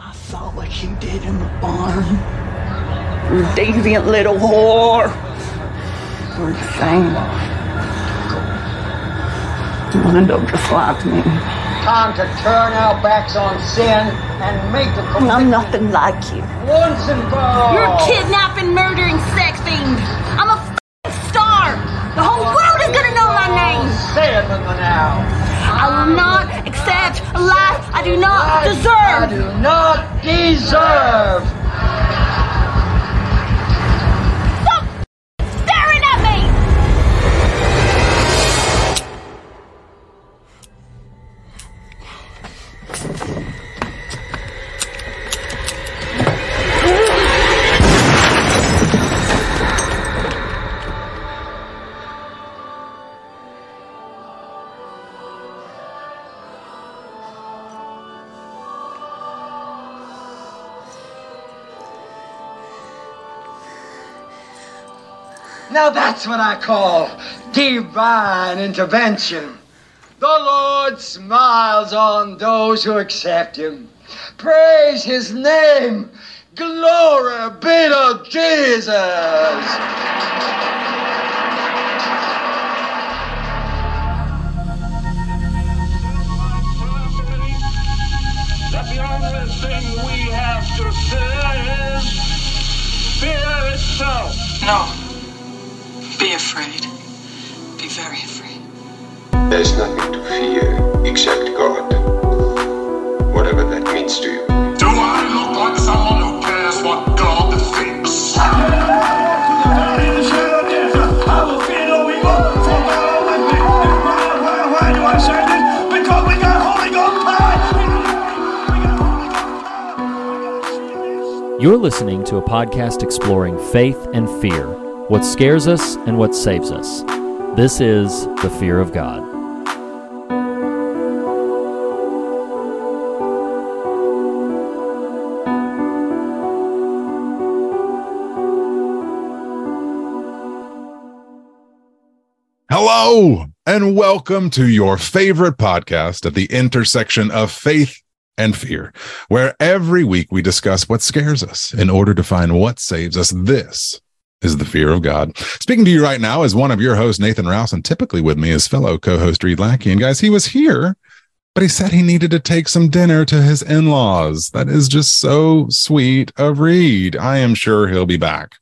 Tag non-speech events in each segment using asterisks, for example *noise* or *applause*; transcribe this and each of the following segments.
I saw what you did in the barn. You deviant little whore. You're insane. You wind up just like me. Time to turn our backs on sin and make the And I'm nothing like you. once and for all. You're kidnapping, murdering sex fiend. I'm a f***ing star. The whole world is gonna know my name. Say it with now. I will not accept a life I do not I deserve. do not deserve. Now that's what I call divine intervention. The Lord smiles on those who accept Him. Praise His name. Glory be to Jesus. that the only thing we have to fear is fear itself. No. Be afraid. Be very afraid. There's nothing to fear except God. Whatever that means to you. Do I look like someone who cares what God thinks? I will fear no evil, for thou with me. Why, why, why do I say this? Because we got Holy Ghost power. We got Holy Ghost power. You're listening to a podcast exploring faith and fear, what scares us and what saves us. This is The Fear of God. Hello, and welcome to your favorite podcast at the intersection of faith and fear, where every week we discuss what scares us in order to find what saves us. This is the fear of God. Speaking to you right now is one of your hosts, Nathan Rouse, and typically with me is fellow co host Reed Lackey. And guys, he was here, but he said he needed to take some dinner to his in laws. That is just so sweet of Reed. I am sure he'll be back.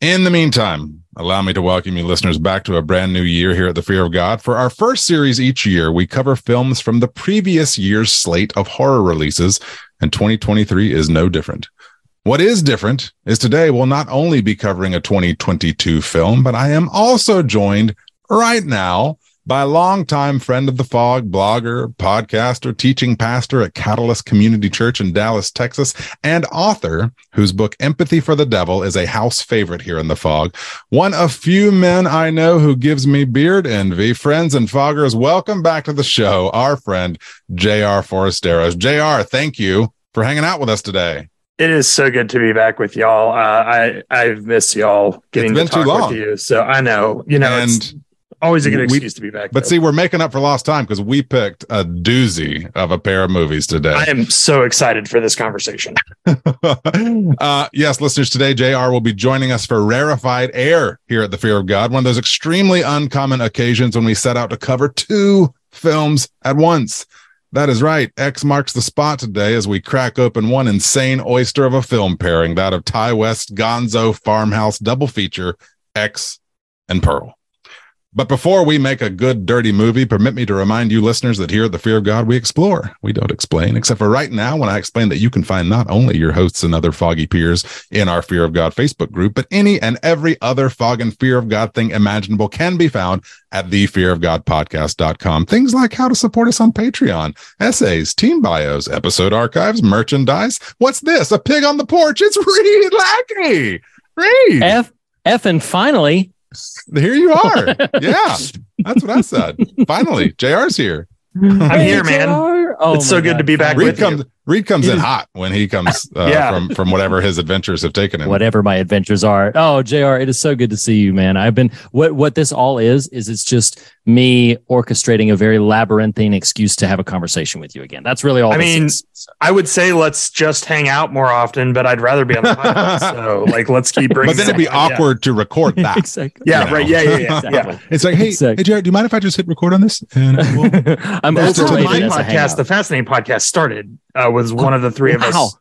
In the meantime, allow me to welcome you listeners back to a brand new year here at the Fear of God. For our first series each year, we cover films from the previous year's slate of horror releases, and 2023 is no different. What is different is today we'll not only be covering a 2022 film, but I am also joined right now by longtime friend of the Fog, blogger, podcaster, teaching pastor at Catalyst Community Church in Dallas, Texas, and author whose book Empathy for the Devil is a house favorite here in the Fog. One of few men I know who gives me beard envy. Friends and Foggers, welcome back to the show, our friend JR Forasteros. JR, thank you for hanging out with us today. It is so good to be back with y'all. Uh, I I've missed y'all getting been to talk too long. with you. So I know, you know, it's And always a good we- excuse to be back. but though. see, we're making up for lost time because we picked a doozy of a pair of movies today. I am so excited for this conversation. *laughs* uh, yes, listeners, today JR will be joining us for rarefied air here at the Fear of God, one of those extremely uncommon occasions when we set out to cover two films at once. That is right. X marks the spot today as we crack open one insane oyster of a film pairing, that of Ti West Gonzo Farmhouse double feature X and Pearl. But before we make a good, dirty movie, permit me to remind you listeners that here at the Fear of God, we explore. We don't explain, except for right now when I explain that you can find not only your hosts and other foggy peers in our Fear of God Facebook group, but any and every other fog and fear of God thing imaginable can be found at the fear of God podcast.com. Things like how to support us on Patreon, essays, team bios, episode archives, merchandise. What's this? A pig on the porch. It's Reed Lackey. Reed. F F and finally, Here you are. *laughs* yeah, that's what I said. Finally, JR's here. I'm here, man. JR? Oh it's so my good God, to be back finally. Reed with comes you. Reed comes in hot when he comes *laughs* uh, Yeah. from from whatever his adventures have taken him. whatever my adventures are. Oh, JR, it is so good to see you, man. I've been what what this all is is it's just me orchestrating a very labyrinthine excuse to have a conversation with you again. That's really all I this mean, is. I would say let's just hang out more often, but I'd rather be on the podcast. so, *laughs* like, let's keep bringing. But then it'd be it up. Yeah. awkward to record that. *laughs* exactly. Yeah, you know? right. Yeah, yeah, yeah. yeah. It's like, hey, Exactly. hey, Jared, do you mind if I just hit record on this? And we'll- I'm That's how overrated my podcast, the Fascinating Podcast, started. Uh, was one of the three of us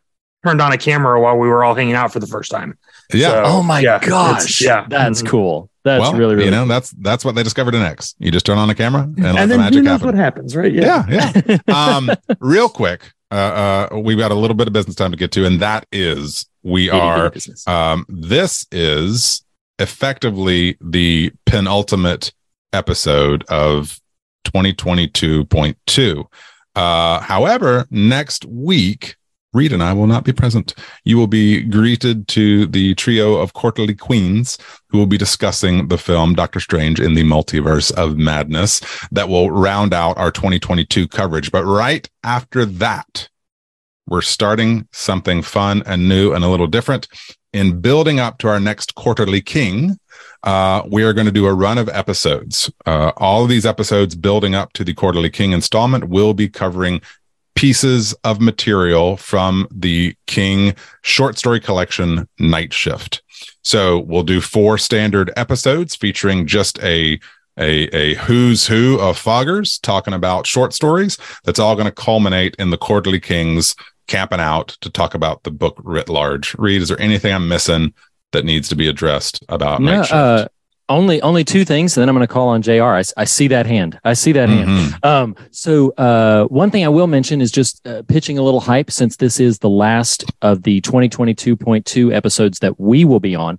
turned on a camera while we were all hanging out for the first time. yeah. So, Oh my yeah, gosh. yeah, That's Mhm. cool. That's well, really, really you know, that's that's what they discovered in X. You just turn on a camera and, let And the then who magic knows happen. what happens, right? yeah, yeah. *laughs* um, real quick, uh, uh, we've got a little bit of business time to get to, and that is we Itty are. Um, this is effectively the penultimate episode of 2022.2. Uh, however, next week, Reed and I will not be present. You will be greeted to the trio of quarterly queens who will be discussing the film Doctor Strange in the Multiverse of Madness that will round out our 2022 coverage. But right after that, we're starting something fun and new and a little different. In building up to our next quarterly king, uh, we are going to do a run of episodes. Uh, all of these episodes building up to the quarterly king installment will be covering pieces of material from the King short story collection Night Shift. So we'll do four standard episodes featuring just a a, a who's who of foggers talking about short stories. That's all going to culminate in the Quarterly Kings camping out to talk about the book writ large. Reed, is there anything I'm missing that needs to be addressed about No, Night Shift? uh, only only two things, and then I'm going to call on Jr. I see that hand. I see that hand. Mhm. Um, so uh, one thing I will mention is just uh, pitching a little hype since this is the last of the 2022.2 episodes that we will be on.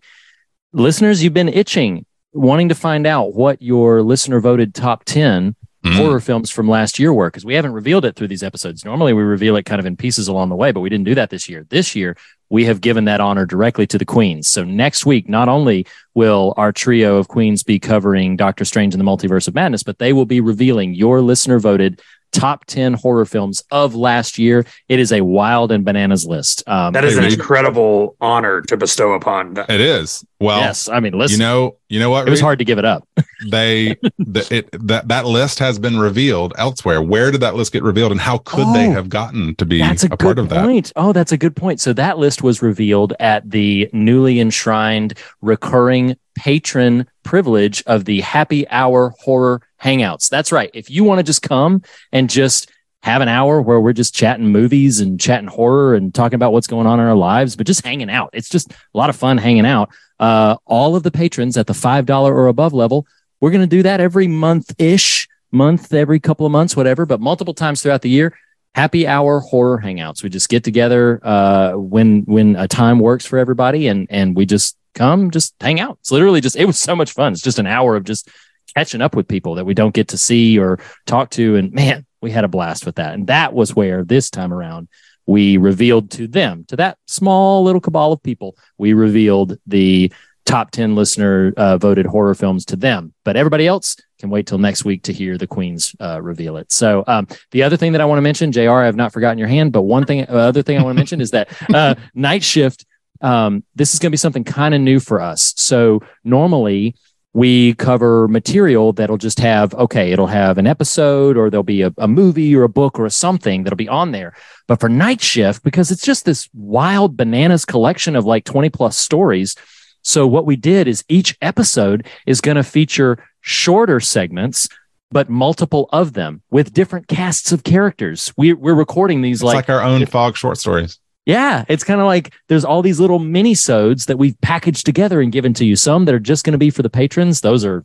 Listeners, you've been itching, wanting to find out what your listener voted top 10 Mhm. horror films from last year were because we haven't revealed it through these episodes. Normally we reveal it kind of in pieces along the way, but we didn't do that this year. This year we have given that honor directly to the queens. So next week, not only will our trio of queens be covering Doctor Strange and the Multiverse of Madness, but they will be revealing your listener voted top 10 horror films of last year. It is a wild and bananas list. Um, That is an incredible honor to bestow upon that. It is. Well, yes. I mean, listen, you know, you know what? it was Reed? hard to give it up. *laughs* they the, it that that list has been revealed elsewhere. Where did that list get revealed, and how could they Oh, have gotten to be That's a, a, good part of that? point. Oh, that's a good point. So that list was revealed at the newly enshrined recurring patron privilege of the happy hour horror hangouts. That's right. If you want to just come and just have an hour where we're just chatting movies and chatting horror and talking about what's going on in our lives, but just hanging out. It's just a lot of fun hanging out. Uh, all of the patrons at the $5 or above level, we're going to do that every month ish, month, every couple of months, whatever, but multiple times throughout the year happy hour horror hangouts. We just get together uh, when when a time works for everybody, and and we just come, just hang out. It's literally just it was so much fun. It's just an hour of just catching up with people that we don't get to see or talk to, and man, we had a blast with that. And that was where this time around we revealed to them, to that small little cabal of people, we revealed the top 10 listener uh, voted horror films to them. But everybody else can wait till next week to hear the Queens uh, reveal it. So, um, the other thing that I want to mention, JR, I have not forgotten your hand, but one thing, uh, other thing I want to mention is that uh, *laughs* Night Shift, um, this is going to be something kind of new for us. So, normally, we cover material that'll just have okay it'll have an episode or there'll be a, a movie or a book or a something that'll be on there but for night shift because it's just this wild bananas collection of like 20 plus stories so what we did is each episode is going to feature shorter segments but multiple of them with different casts of characters we, we're recording these It's like, like our own fog short stories. Yeah, it's kind of like there's all these little mini sodes that we've packaged together and given to you. Some that are just going to be for the patrons. Those are,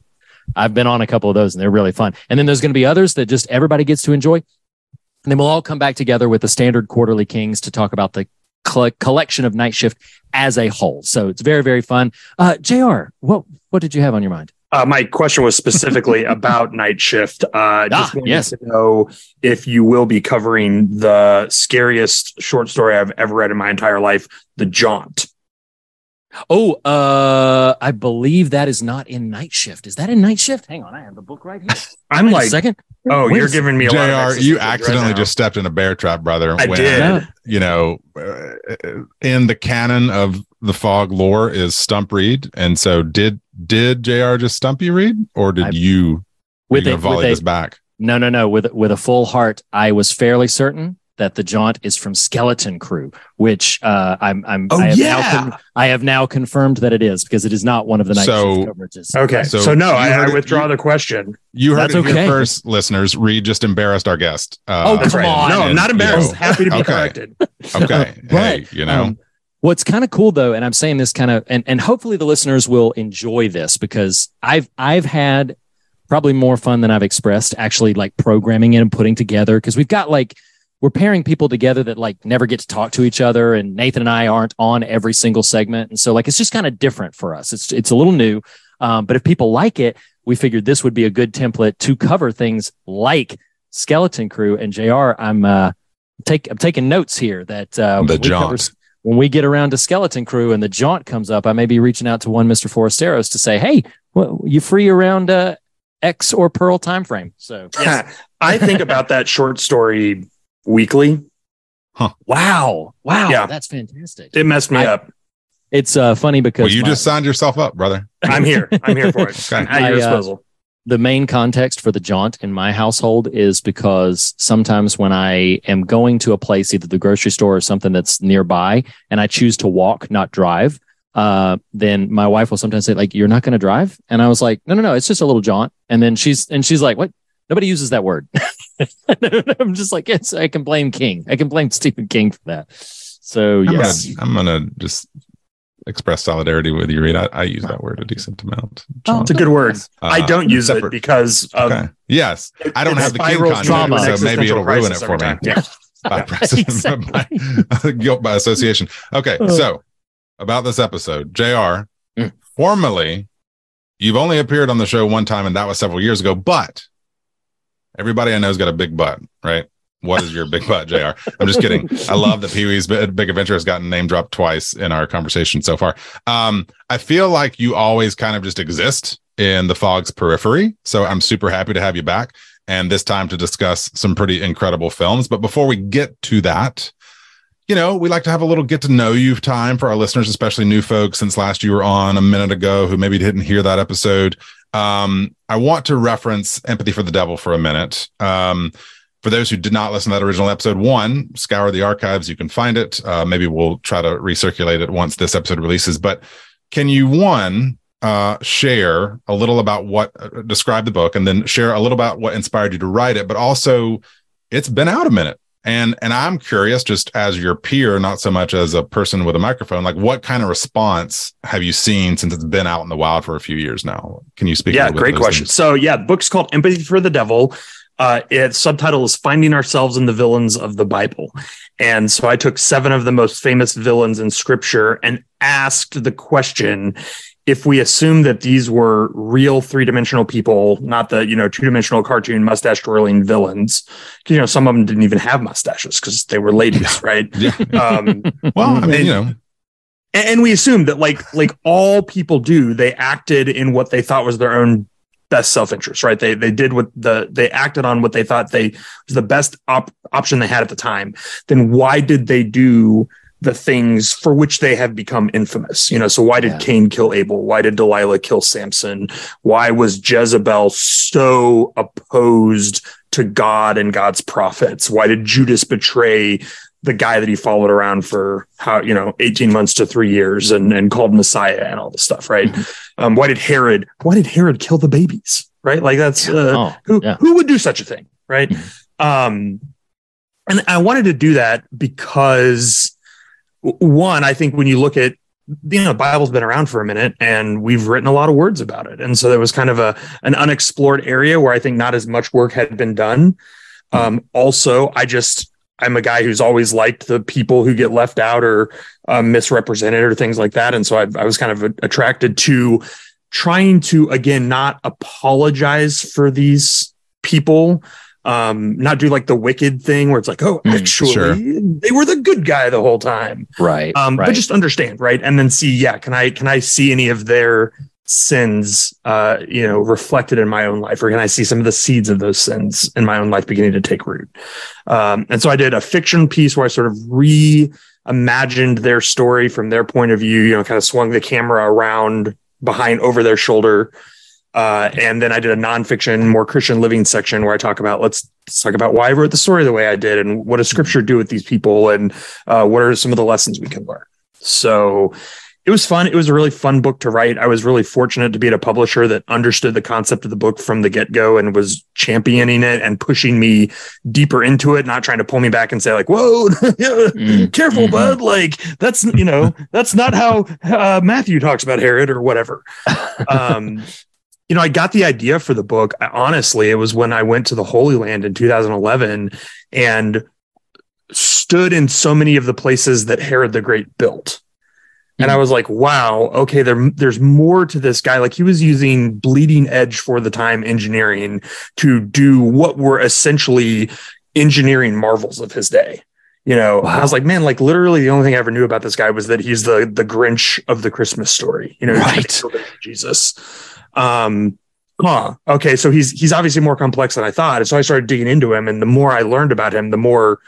I've been on a couple of those and they're really fun. And then there's going to be others that just everybody gets to enjoy. And then we'll all come back together with the standard quarterly kings to talk about the coll- collection of night shift as a whole. So it's very, very fun. Uh, JR, what, what did you have on your mind? Uh, my question was specifically *laughs* about night shift. Uh, just Ah, wanted yes. to know if you will be covering the scariest short story I've ever read in my entire life, The Jaunt. Oh, uh, I believe that is not in Night Shift. Is that in Night Shift? Hang on, I have the book right here. *laughs* I'm Wait a like, second. oh, Wait you're sec- giving me a lot of Jr. You stuff right accidentally just stepped in a bear trap, brother. I did. You know, uh, in the canon of the fog lore is Stump Reed, and so did did Jr. just stump you, Reed, or did I- you? With you a, gonna volley with a- this back? No, no, no. With with a full heart, I was fairly certain that the jaunt is from Skeleton Crew, which uh, I'm I'm Oh, I have yeah. now con- I have now confirmed that it is because it is not one of the night So- coverages. Okay, So so, no, I, heard I withdraw you- the question. You heard That's it here okay. first, listeners. Reed just embarrassed our guest. Uh, Oh, That's come right. on. No, I'm not And, you embarrassed. know, Happy to be okay. corrected. *laughs* Okay, *laughs* But, hey, you know, um, what's kind of cool though, and I'm saying this kind of, and and hopefully the listeners will enjoy this because I've I've had probably more fun than I've expressed actually like programming it and putting together because we've got like we're pairing people together that like never get to talk to each other and Nathan and I aren't on every single segment and so like it's just kind of different for us it's it's a little new um, but if people like it we figured this would be a good template to cover things like Skeleton Crew and JR I'm uh take I'm taking notes here that uh The when we cover- jaunt. when we get around to Skeleton Crew and the jaunt comes up, I may be reaching out to one Mr. Forasteros to say, "Hey, well, you free around uh, X or Pearl time frame?" So, *laughs* I think about that short story weekly. Huh. Wow, wow, Yeah. that's fantastic. It messed me I- up. It's uh, funny because well, you my- just signed yourself up, brother. I'm here. I'm here for it. *laughs* *laughs* Okay. At your I, uh, disposal. the main context for the jaunt in my household is because sometimes when I am going to a place, either the grocery store or something that's nearby, and I choose to walk, not drive, uh, then my wife will sometimes say, like, you're not going to drive. And I was like, no, no, no, it's just a little jaunt. And then she's, and she's like, what? Nobody uses that word. *laughs* *laughs* I'm just like, yes, I can blame King. I can blame Stephen King for that. So I'm, yes, gonna, I'm gonna just express solidarity with you, Reed. I, I use that word a decent amount. Oh, It's a good word. I Uh, don't use separate- it because of Okay. Yes, I don't have the King spirals content, into so maybe it'll existential ruin it for every me. Yeah. by precedent, by guilt by association. Okay, so about this episode, Jr. Mm. Formally, you've only appeared on the show one time, and that was several years ago. But everybody I know's got a big butt, right? What is your big butt, Jr.? I'm just kidding. I love that Pee Wee's Big Adventure has gotten name dropped twice in our conversation so far. Um, I feel like you always kind of just exist in the fog's periphery. So I'm super happy to have you back and this time to discuss some pretty incredible films. But before we get to that, you know, we like to have a little get to know you time for our listeners, especially new folks since last you were on a minute ago who maybe didn't hear that episode. Um, I want to reference Empathy for the Devil for a minute. Um, for those who did not listen to that original episode one, scour the archives. You can find it. Uh, maybe we'll try to recirculate it once this episode releases. But can you, one, uh, share a little about what, uh, describe the book, and then share a little about what inspired you to write it, but also it's been out a minute. And and I'm curious, just as your peer, not so much as a person with a microphone, like what kind of response have you seen since it's been out in the wild for a few years now? Can you speak? yeah, great question. things? So yeah, the book's called Empathy for the Devil. Uh, its subtitle is Finding Ourselves in the Villains of the Bible. And so I took seven of the most famous villains in scripture and asked the question if we assume that these were real three-dimensional people, not the, you know, two-dimensional cartoon mustache twirling villains, You know, some of them didn't even have mustaches because they were ladies, right? *laughs* Yeah. Um, *laughs* well, I mean, and- you know, and, and we assume that like like all people do they acted in what they thought was their own best self-interest right they they did what the they acted on what they thought they was the best op- option they had at the time then why did they do the things for which they have become infamous. You know so why did Yeah. cain kill abel? Why did delilah kill samson? Why was jezebel so opposed to god and god's prophets? Why did judas betray the guy that he followed around for how you know 18 months to three years and, and called messiah and all this stuff right? Um, why did herod why did herod kill the babies right? Like that's uh, Oh, who, yeah. who would do such a thing right? Um and i wanted to do that because one i think when you look at you know the bible's been around for a minute and we've written a lot of words about it. And so there was kind of a an unexplored area where i think not as much work had been done. Um also i just i'm a guy who's always liked the people who get left out or um, misrepresented or things like that. And so I, I was kind of attracted to trying to again not apologize for these people Um, not do like the wicked thing where it's like, oh, Mm, actually, sure. they were the good guy the whole time. Right. Um, right. but just understand, right? And then see, yeah, can I can I see any of their sins uh, you know, reflected in my own life, or can I see some of the seeds of those sins in my own life beginning to take root? Um, and so I did a fiction piece where I sort of reimagined their story from their point of view, you know, kind of swung the camera around behind over their shoulder. Uh, and then I did a nonfiction, more Christian living section where I talk about let's, let's talk about why I wrote the story the way I did, and what does Scripture do with these people, and uh, what are some of the lessons we can learn. So it was fun. It was a really fun book to write. I was really fortunate to be at a publisher that understood the concept of the book from the get go and was championing it and pushing me deeper into it, not trying to pull me back and say like, "Whoa, *laughs* Mm, careful, mhm. bud!" Like that's you know that's not how uh, Matthew talks about Herod or whatever. *laughs* Um, you know, I got the idea for the book. I, honestly, it was when I went to the Holy Land in 2011 and stood in so many of the places that Herod the Great built. And I mm-hmm. was like, wow, okay, there, there's more to this guy. Like he was using bleeding edge for the time engineering to do what were essentially engineering marvels of his day. You know, and I was like, man, like literally the only thing I ever knew about this guy was that he's the the Grinch of the Christmas story. You know, Right. the children of Jesus. Um, huh. Okay, so he's he's obviously more complex than I thought. And so I started digging into him, and the more I learned about him, the more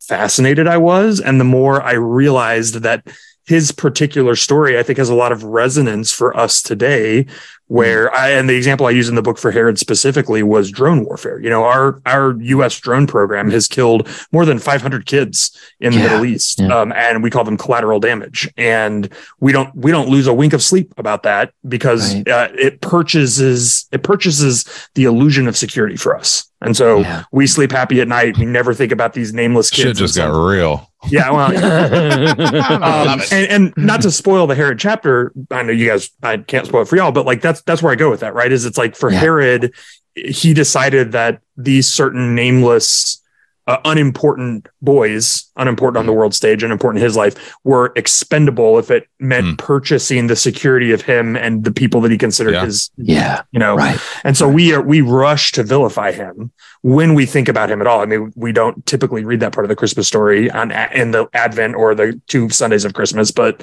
fascinated I was, and the more I realized that his particular story, I think, has a lot of resonance for us today. Where I and the example I use in the book for Herod specifically was drone warfare. You know, our our U.S. drone program has killed more than 500 kids in the Yeah, Middle East, yeah. um, and we call them collateral damage. And we don't we don't lose a wink of sleep about that because Right. uh, it purchases it purchases the illusion of security for us. And so Yeah. we sleep happy at night. We never think about these nameless kids. Shit just got real. yeah, well, *laughs* *laughs* um, and, and not to spoil the Herod chapter, I know you guys, I can't spoil it for y'all, but like that's that's where I go with that, right? Is it's like for Yeah. Herod, he decided that these certain nameless, uh, unimportant boys, unimportant on the world stage, unimportant in his life, were expendable if it meant Hmm. purchasing the security of him and the people that he considered Yeah. his, yeah. you know, Right. and so we are we rush to vilify him when we think about him at all. I mean, we don't typically read that part of the Christmas story on in the Advent or the two Sundays of Christmas, but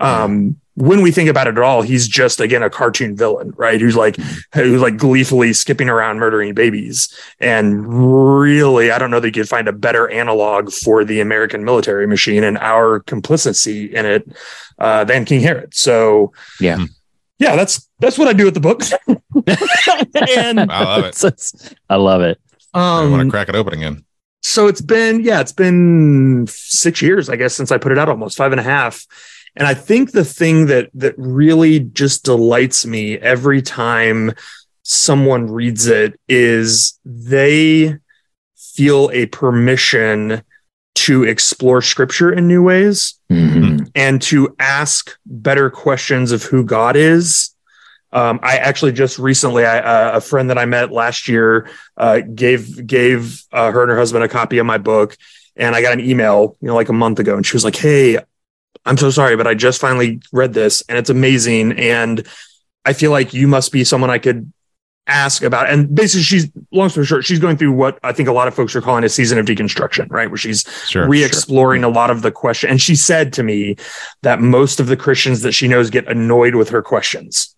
um, when we think about it at all, he's just again a cartoon villain, right? Who's like who's like gleefully skipping around murdering babies. And really, I don't know that you could find a better analog for the American military machine and our complicity in it uh, than King Herod. So Yeah. yeah, that's that's what I do with the book. *laughs* and I love it. *laughs* It's- I love it. I want to um, crack it open again. so it's been yeah, it's been six years, I guess, since I put it out, almost five and a half. And I think the thing that that really just delights me every time someone reads it is they feel a permission to explore scripture in new ways Mhm. and to ask better questions of who God is. Um, I actually just recently, I, uh, a friend that I met last year uh, gave gave uh, her and her husband a copy of my book, and I got an email, you know, like a month ago, and she was like, "Hey, I'm so sorry, but I just finally read this, and it's amazing, and I feel like you must be someone I could." Ask about and basically she's long story short she's going through what i think a lot of folks are calling a season of deconstruction right where she's Sure. re-exploring a lot of the question and she said to me that most of the christians that she knows get annoyed with her questions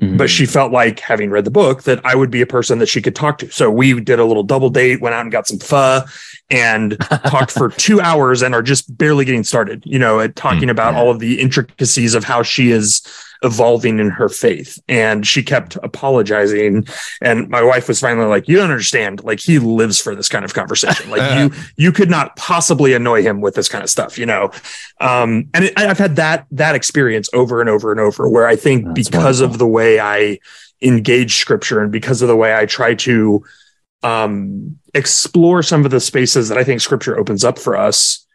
Mhm. but she felt like having read the book that i would be a person that she could talk to so we did a little double date went out and got some pho and *laughs* talked for two hours and are just barely getting started you know at talking about yeah. all of the intricacies of how she is evolving in her faith. And she kept apologizing. And my wife was finally like you don't understand. Like he lives for this kind of conversation. Like you *laughs* you could not possibly annoy him with this kind of stuff you know? Um and it, i've had that that experience over and over and over where i think That's because wonderful. of the way i engage scripture and because of the way i try to um explore some of the spaces that i think scripture opens up for us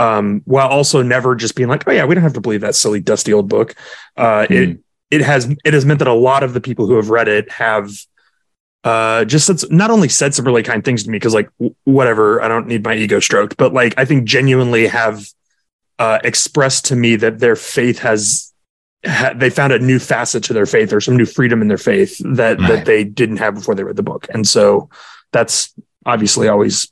um while also never just being like oh yeah we don't have to believe that silly dusty old book. Uh it it has it has meant that a lot of the people who have read it have uh just said, not only said some really kind things to me because like w- whatever i don't need my ego stroked but like i think genuinely have uh expressed to me that their faith has ha- they found a new facet to their faith or some new freedom in their faith that Right. that they didn't have before they read the book. And so that's obviously always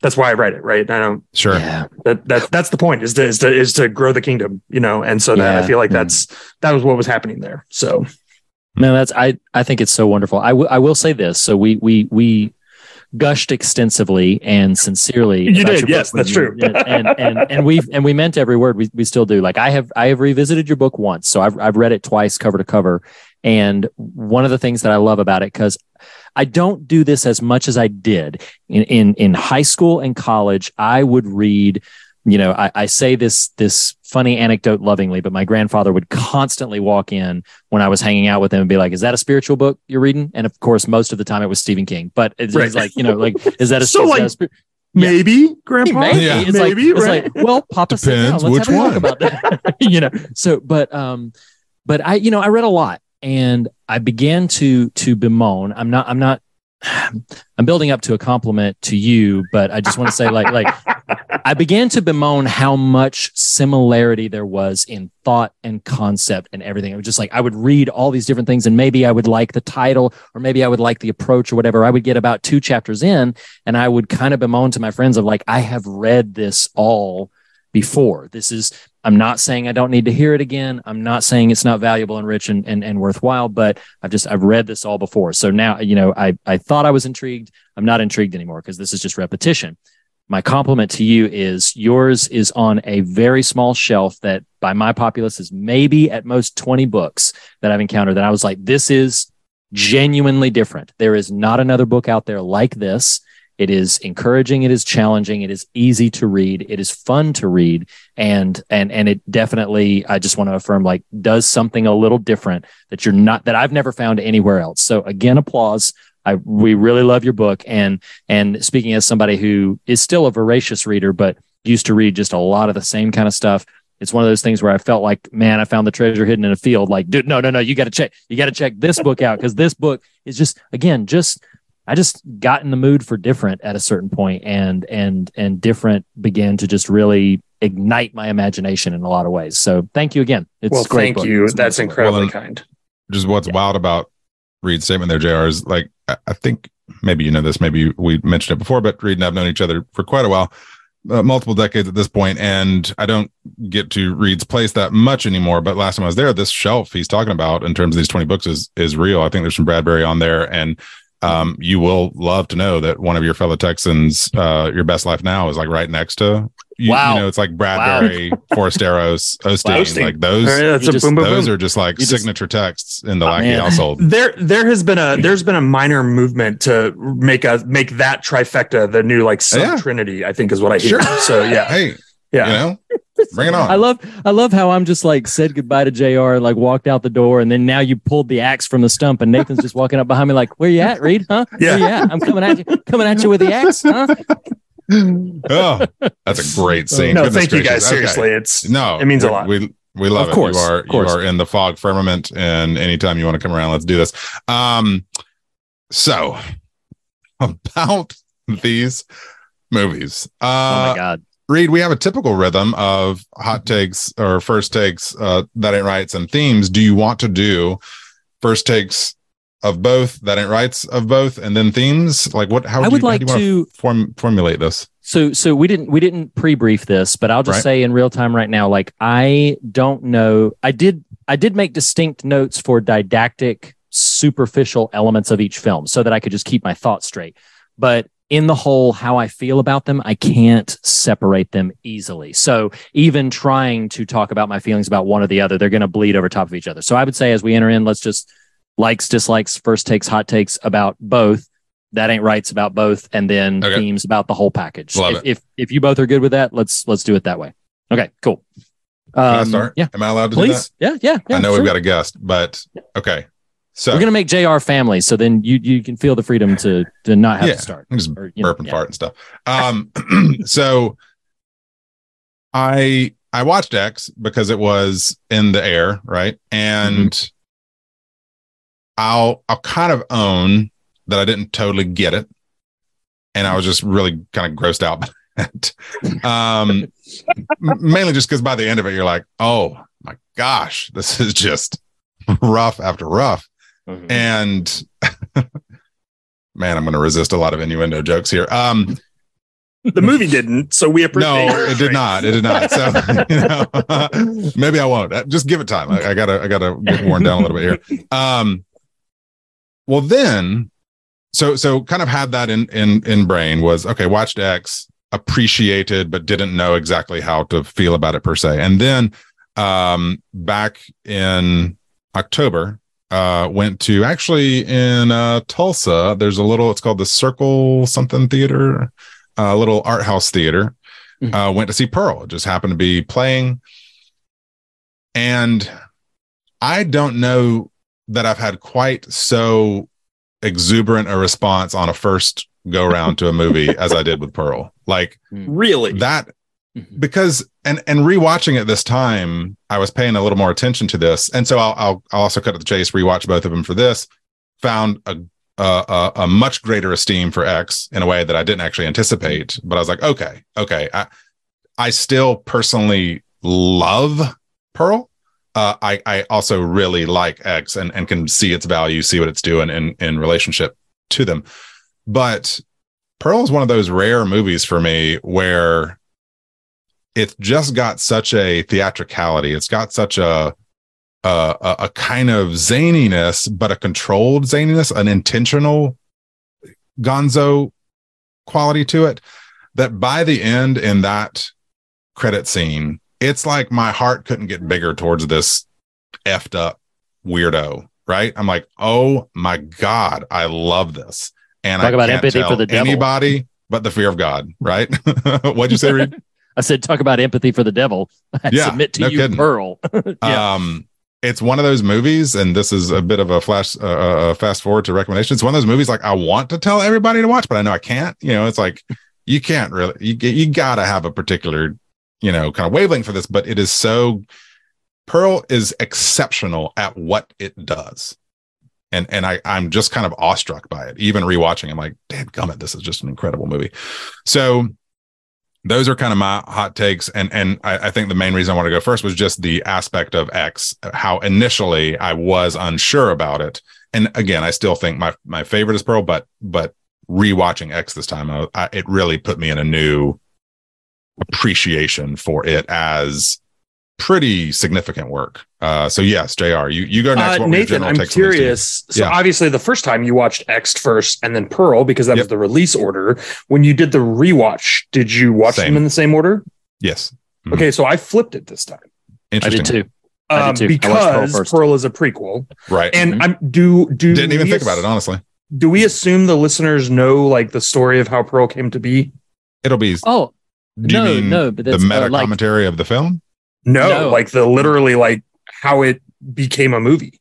that's why I write it, right? I don't Sure. Yeah. that that that's the point is to is to is to grow the kingdom, you know. And so that I feel like hmm. that's that was what was happening there. So man, that's I. I think it's so wonderful. I will. I will say this. So we we we gushed extensively and sincerely. You did, yes, that's you- true. And and and we and we meant every word. We we still do. Like I have I have revisited your book once, so I've I've read it twice, cover to cover. And one of the things that I love about it because I don't do this as much as I did in in in high school and college. I would read. You know, I, I say this this funny anecdote lovingly, but my grandfather would constantly walk in when I was hanging out with him and be like, "Is that a spiritual book you're reading?" And of course, most of the time it was Stephen King. But it's, Right. it's like, you know, like, *laughs* is that a So, is that like, a spir- Yeah. maybe, Grandpa, Maybe. Yeah. It's maybe, like, right? it's like, well, Papa sit down. Depends Let's which have a talk one. about that. *laughs* you know, so, but, um, but I, you know, I read a lot and I began to, to bemoan. I'm not, I'm not, *sighs* I'm building up to a compliment to you, but I just want to say like, like, I began to bemoan how much similarity there was in thought and concept and everything. It was just like I would read all these different things, and maybe I would like the title, or maybe I would like the approach, or whatever. I would get about two chapters in, and I would kind of bemoan to my friends of like, I have read this all before. This is. I'm not saying I don't need to hear it again. I'm not saying it's not valuable and rich and, and, and worthwhile, but I've just I've read this all before. So now, you know, I I thought I was intrigued. I'm not intrigued anymore because this is just repetition my compliment to you is yours is on a very small shelf that by my populace is maybe at most 20 books that I've encountered that I was like, this is genuinely different. There is not another book out there like this. It is encouraging. It is challenging. It is easy to read. It is fun to read. And, and, and it definitely, I just want to affirm like does something a little different that you're not, that I've never found anywhere else. So again, applause. I, we really love your book. And, and speaking as somebody who is still a voracious reader, but used to read just a lot of the same kind of stuff. It's one of those things where I felt like, man, I found the treasure hidden in a field. Like, dude, no, no, no, you got to check, you got to check this book out because this book is just, again, just, I just got in the mood for different at a certain point, and and and different began to just really ignite my imagination in a lot of ways. So thank you again. It's well, great thank book. you. It's That's wonderful book. incredibly Well, kind. just what's wild about Reed's statement there, JR, is like, I, I think maybe you know this, maybe we mentioned it before, but Reed and I've known each other for quite a while, uh, multiple decades at this point, and I don't get to Reed's place that much anymore. But last time I was there, this shelf he's talking about in terms of these 20 books is is real. I think there's some Bradbury on there, and um, you will love to know that one of your fellow Texans, uh, your best life now is like right next to you, Wow. you know, it's like Bradbury, *laughs* Forasteros, Osteen, Osteen. like those. All right, that's you a just- boom, boom, Those boom. are just like You just- signature texts in the Lackey man. household. there there has been a there's been a minor movement to make a make that trifecta the new like sub Yeah. trinity i think is what i hear Sure. so yeah Hey, yeah you know, *laughs* bring it on. I love I love how I'm just like said goodbye to JR and like walked out the door and then now you pulled the axe from the stump and Nathan's just walking up behind me like where you at Reed huh Yeah. where you at I'm coming at you coming at you with the axe huh *laughs* oh, that's a great scene. no Goodness thank you guys gracious. Okay. seriously it's No, it means a lot We we love Of it. course, you are of course. you are in the fog firmament, and anytime you want to come around, let's do this. Um, so *laughs* about these movies, oh uh, my god Reed, we have a typical rhythm of hot takes or first takes uh, that ain't rights and themes. Do you want to do first takes of both that ain't rights of both and then themes? Like what? How I do would you, like do you want to form, formulate this? So so we didn't we didn't pre-brief this, but I'll just Right. say in real time right now, like I don't know. I did I did make distinct notes for didactic, superficial elements of each film so that I could just keep my thoughts straight. But in the whole, how I feel about them, I can't separate them easily. So even trying to talk about my feelings about one or the other, they're going to bleed over top of each other. So I would say as we enter in, let's just likes, dislikes, first takes, hot takes about both. That ain't rights about both, and then Okay. themes about the whole package. If, if if you both are good with that, let's let's do it that way. Okay, cool. Can I Um, start? Yeah, Am I allowed to do please. that? Yeah, yeah. yeah I know sure. we've got a guest, but okay. So We're gonna make Jr. family, so then you you can feel the freedom to to not have yeah, to start. I'm just Or, you know, burp and yeah. fart and stuff. Um, *clears throat* so I I watched X because it was in the air, right? And Mm-hmm. I'll I'll kind of own that I didn't totally get it, and I was just really kind of grossed out by *laughs* it. Um, mainly just because by the end of it, you're like, oh my gosh, this is just *laughs* rough after rough Mhm. and *laughs* man, I'm going to resist a lot of innuendo jokes here. Um, The movie didn't, so we appreciate. no, it did not. It did not. So *laughs* you know, *laughs* maybe I won't. Uh, Just give it time. I, I gotta, I gotta get worn down a little bit here. Um, well, then, so so kind of had that in in in brain was okay. Watched X, appreciated, but didn't know exactly how to feel about it per se. And then, um, back in October, uh, went to actually in uh Tulsa. There's a little. It's called the Circle something Theater, a little art house theater uh, went to see Pearl. It just happened to be playing. And I don't know that I've had quite so exuberant a response on a first go round to a movie *laughs* as I did with Pearl. Like Really? that because and and rewatching it this time, I was paying a little more attention to this, and so I'll I'll, I'll also cut to the chase. Rewatch both of them for this. Found a, a a a much greater esteem for X in a way that I didn't actually anticipate. But I was like, okay, okay. I I still personally love Pearl. Uh, I I also really like X and and can see its value, see what it's doing in in relationship to them. But Pearl is one of those rare movies for me where it's just got such a theatricality. It's got such a a, a, kind of zaniness, but a controlled zaniness, an intentional gonzo quality to it. That by the end in that credit scene, it's like my heart couldn't get bigger towards this effed up weirdo. Right? I'm like, oh my god, I love this. And Talk I about can't empathy tell for the devil. anybody but the fear of God. Right? *laughs* What'd you say, Reed? *laughs* I said, talk about empathy for the devil. *laughs* I Yeah, submit to no you, kidding. Pearl. *laughs* yeah. um it's one of those movies and this is a bit of a flash uh, uh, fast forward to recommendation it's one of those movies like i want to tell everybody to watch but i know i can't you know it's like you can't really you, you gotta have a particular you know kind of wavelength for this but it is so pearl is exceptional at what it does and and i i'm just kind of awestruck by it even rewatching i'm like damn gummit this is just an incredible movie so those are kind of my hot takes and and I, I think the main reason i want to go first was just the aspect of x how initially i was unsure about it. And again i still think my my favorite is pearl but but rewatching x this time I, I, it really put me in a new appreciation for it as pretty significant work uh so yes jr you you go next Uh, What Nathan, I'm takes on these two? curious. So Yeah. obviously, the first time you watched X first and then Pearl because that was the release order. When you did the rewatch, did you watch Same. them in the same order? yes Mhm. Okay, so I flipped it this time I interesting did too. I um, did too. I Pearl because. Pearl is a prequel, right and Mhm. I'm do do didn't even think ass- about it honestly Do we assume the listeners know like the story of how Pearl came to be? it'll be Oh, do you no, mean no, but the that's uh, meta like, commentary of the film No, No. like the literally like how it became a movie.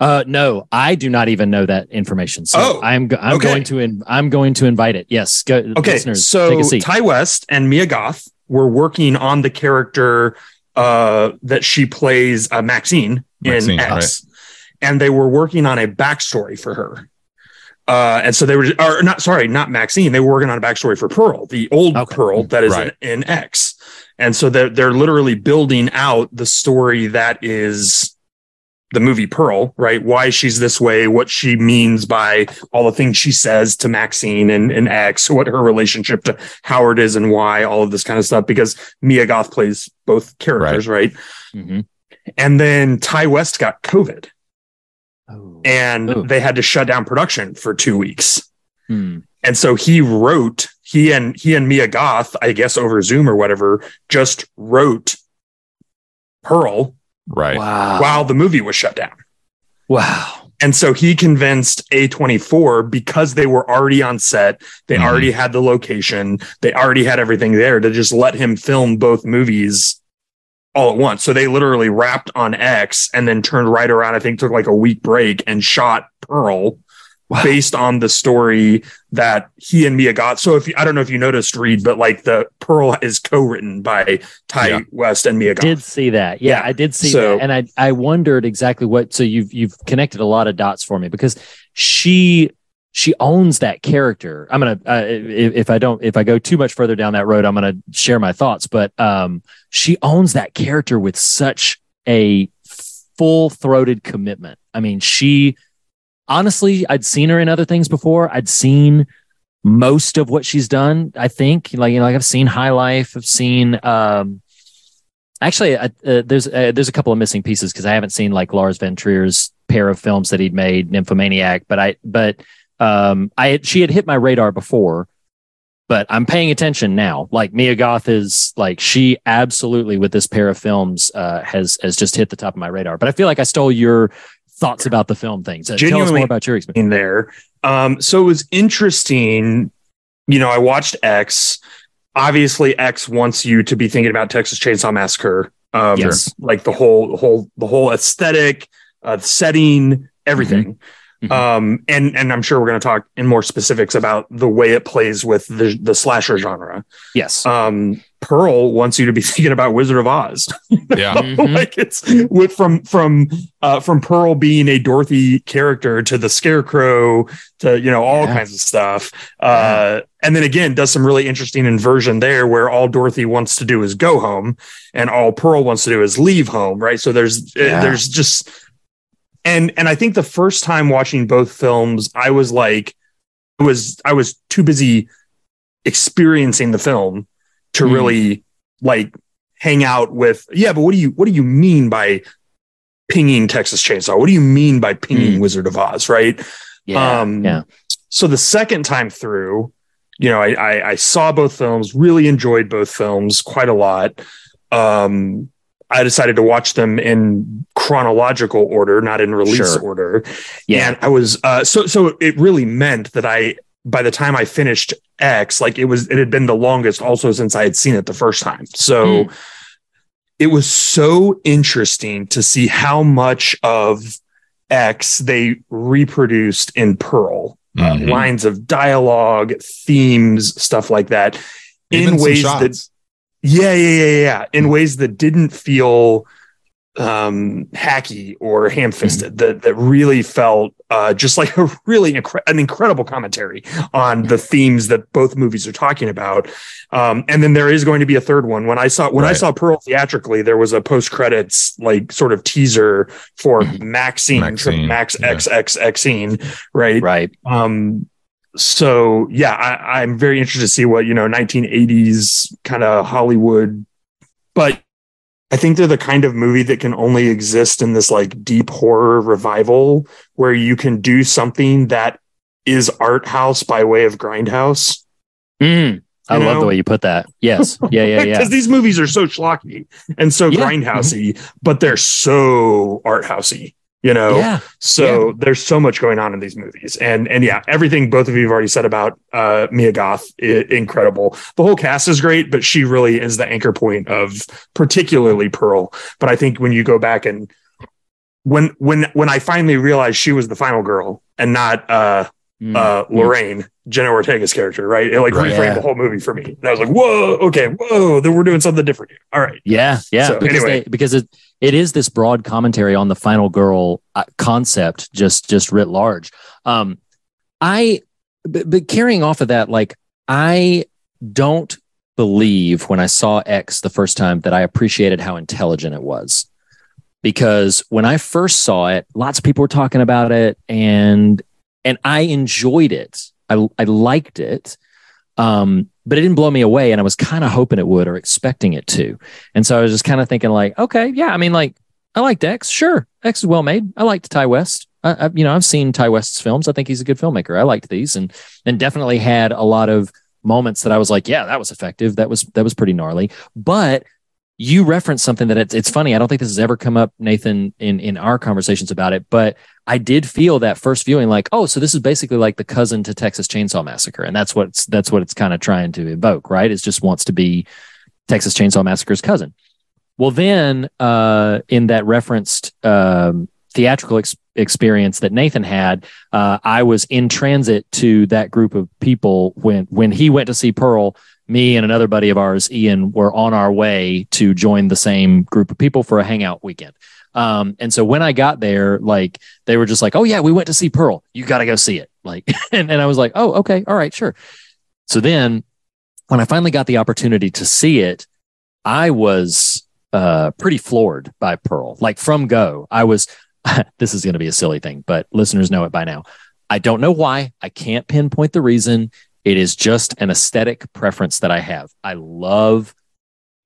uh, no, I do not even know that information. So Oh, I'm go- I'm okay. going to in, I'm going to invite it. Yes, go, Okay, listeners, so take a seat. Ti West and Mia Goth were working on the character uh, that she plays, uh, Maxine, Maxine, in X, and they were working on a backstory for her. Uh, and so they were, or not, sorry, not Maxine. They were working on a backstory for Pearl, the old Okay. Pearl that is Right. in, in X. And so they're, they're literally building out the story that is the movie Pearl, right? Why she's this way, what she means by all the things she says to Maxine and, and X, what her relationship to Howard is and why, all of this kind of stuff, because Mia Goth plays both characters, right? Mhm. And then Ti West got COVID Oh. and Oh. they had to shut down production for two weeks. Hmm. And so he wrote, he and he and Mia Goth, I guess over Zoom or whatever, just wrote Pearl right Wow. while the movie was shut down. Wow. And so he convinced A24 because they were already on set, they Mhm. already had the location, they already had everything there to just let him film both movies all at once. So they literally wrapped on X and then turned right around, I think took like a week break and shot Pearl *laughs* based on the story that he and Mia Goth. So if you, I don't know if you noticed, Reed, but like the Pearl is co-written by Ti Yeah. West and Mia Goth. Did see that. Yeah, Yeah. I did see So- that. And I I wondered exactly what so you've you've connected a lot of dots for me because she she owns that character. I'm going to uh, if, if I don't if I go too much further down that road I'm going to share my thoughts, but um she owns that character with such a full-throated commitment. I mean, she honestly, I'd seen her in other things before. I'd seen most of what she's done. I think, like you know, like I've seen High Life. I've seen. um Actually, uh, uh, there's uh, there's a couple of missing pieces because I haven't seen like Lars von Trier's pair of films that he'd made, Nymphomaniac. But I but um I had, she had hit my radar before, but I'm paying attention now. Like Mia Goth is like she absolutely with this pair of films uh, has has just hit the top of my radar. But I feel like I stole your thoughts about the film things. Uh, Tell us more about your experience. in there. Um, so it was interesting. You know, I watched X. Obviously, X wants you to be thinking about Texas Chainsaw Massacre. Um, Yes. like the whole, whole, the whole aesthetic, uh, setting, everything. Mhm. Um, and and I'm sure we're going to talk in more specifics about the way it plays with the the slasher genre. Yes. Um, Pearl wants you to be *laughs* thinking about Wizard of Oz. Yeah. *laughs* Mhm. like it's with from from uh from Pearl being a Dorothy character to the Scarecrow to you know all Yeah. kinds of stuff. Uh and then again does some really interesting inversion there where all Dorothy wants to do is go home and all Pearl wants to do is leave home, right? So there's uh, Yeah. there's just and and I think the first time watching both films I was like I was I was too busy experiencing the film to Hmm. really like hang out with yeah but what do you what do you mean by pinging texas chainsaw what do you mean by pinging Hmm. wizard of oz right Yeah. um yeah. so the second time through you know I, I i saw both films really enjoyed both films quite a lot um i decided to watch them in chronological order not in release Sure. order Yeah. and I was uh, so so it really meant that I by the time I finished X, like it was it had been the longest also since I had seen it the first time. So it was so interesting to see how much of X they reproduced in Pearl. Uh, Mhm. lines of dialogue, themes, stuff like that, Even in ways that. Yeah, yeah, yeah, yeah. In ways that didn't feel um hacky or ham-fisted that that really felt uh just like *laughs* a really incre- an incredible commentary on the themes that both movies are talking about um and then there is going to be a third one when i saw when i saw pearl theatrically there was a post credits like sort of teaser for maxine, Maxine, max yeah. xxxine right Right. um so yeah I, i'm very interested to see what you know 1980s kind of hollywood but i think they're the kind of movie that can only exist in this like deep horror revival where you can do something that is art house by way of grindhouse Mm. I You love the way you put that. Yes. Yeah. Yeah. *laughs* Yeah. because these movies are so schlocky and so Yeah. grindhousey but they're so art housey you know yeah. So there's so much going on in these movies, and and yeah, everything both of you have already said about uh, Mia Goth, i- incredible. The whole cast is great, but she really is the anchor point of particularly Pearl. But I think when you go back and when when when I finally realized she was the final girl and not uh, Mm. uh, Lorraine, Jenna Ortega's character, right? It like Right. reframed Yeah. the whole movie for me. And I was like, whoa, okay, whoa, then we're doing something different here. All right. Yeah, yeah, So, because anyway. they, because it it is this broad commentary on the final girl uh, concept, just just writ large. Um, I, but, but carrying off of that, like I don't believe when I saw X the first time that I appreciated how intelligent it was, because when I first saw it, lots of people were talking about it, and and I enjoyed it. I I liked it. Um, but it didn't blow me away, and I was kind of hoping it would or expecting it to. And so I was just kind of thinking, like, okay, yeah, I mean, like, I liked X. Sure, X is well made. I liked Ti West. I, I, you know, I've seen Ti West's films. I think he's a good filmmaker. I liked these, and and definitely had a lot of moments that I was like, yeah, that was effective. That was that was pretty gnarly. But you referenced something that it's, it's funny. I don't think this has ever come up, Nathan, in in our conversations about it. But I did feel that first viewing, like, oh, so this is basically like the cousin to Texas Chainsaw Massacre, and that's what it's, that's what it's kind of trying to evoke, right? It just wants to be Texas Chainsaw Massacre's cousin. Well, then uh, in that referenced um, theatrical ex- experience that Nathan had, uh, I was in transit to that group of people when when he went to see Pearl. Me and another buddy of ours, Ian, were on our way to join the same group of people for a hangout weekend. Um, and so when I got there, like they were just like, "Oh yeah, we went to see Pearl. You got to go see it." Like, *laughs* and, and I was like, "Oh okay, all right, sure." So then, when I finally got the opportunity to see it, I was uh, pretty floored by Pearl. Like from go, I was *laughs* this is going to be a silly thing, but listeners know it by now. I don't know why. I can't pinpoint the reason. It is just an aesthetic preference that I have. I love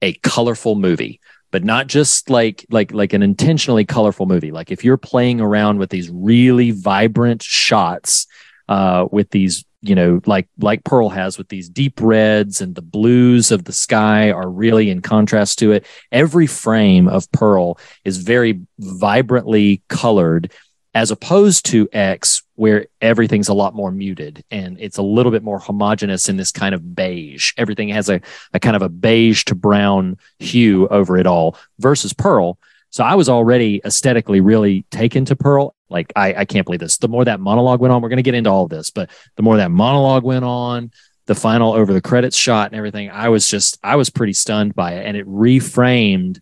a colorful movie, but not just like like like an intentionally colorful movie. Like if you're playing around with these really vibrant shots uh, with these you know like like pearl has with these deep reds and the blues of the sky are really in contrast to it every frame of pearl is very vibrantly colored as opposed to x where everything's a lot more muted and it's a little bit more homogenous in this kind of beige everything has a, a kind of a beige to brown hue over it all versus pearl so I was already aesthetically really taken to Pearl. Like, I, I can't believe this. The more that monologue went on, we're going to get into all of this, but the more that monologue went on, the final over the credits shot and everything, I was just, I was pretty stunned by it. And it reframed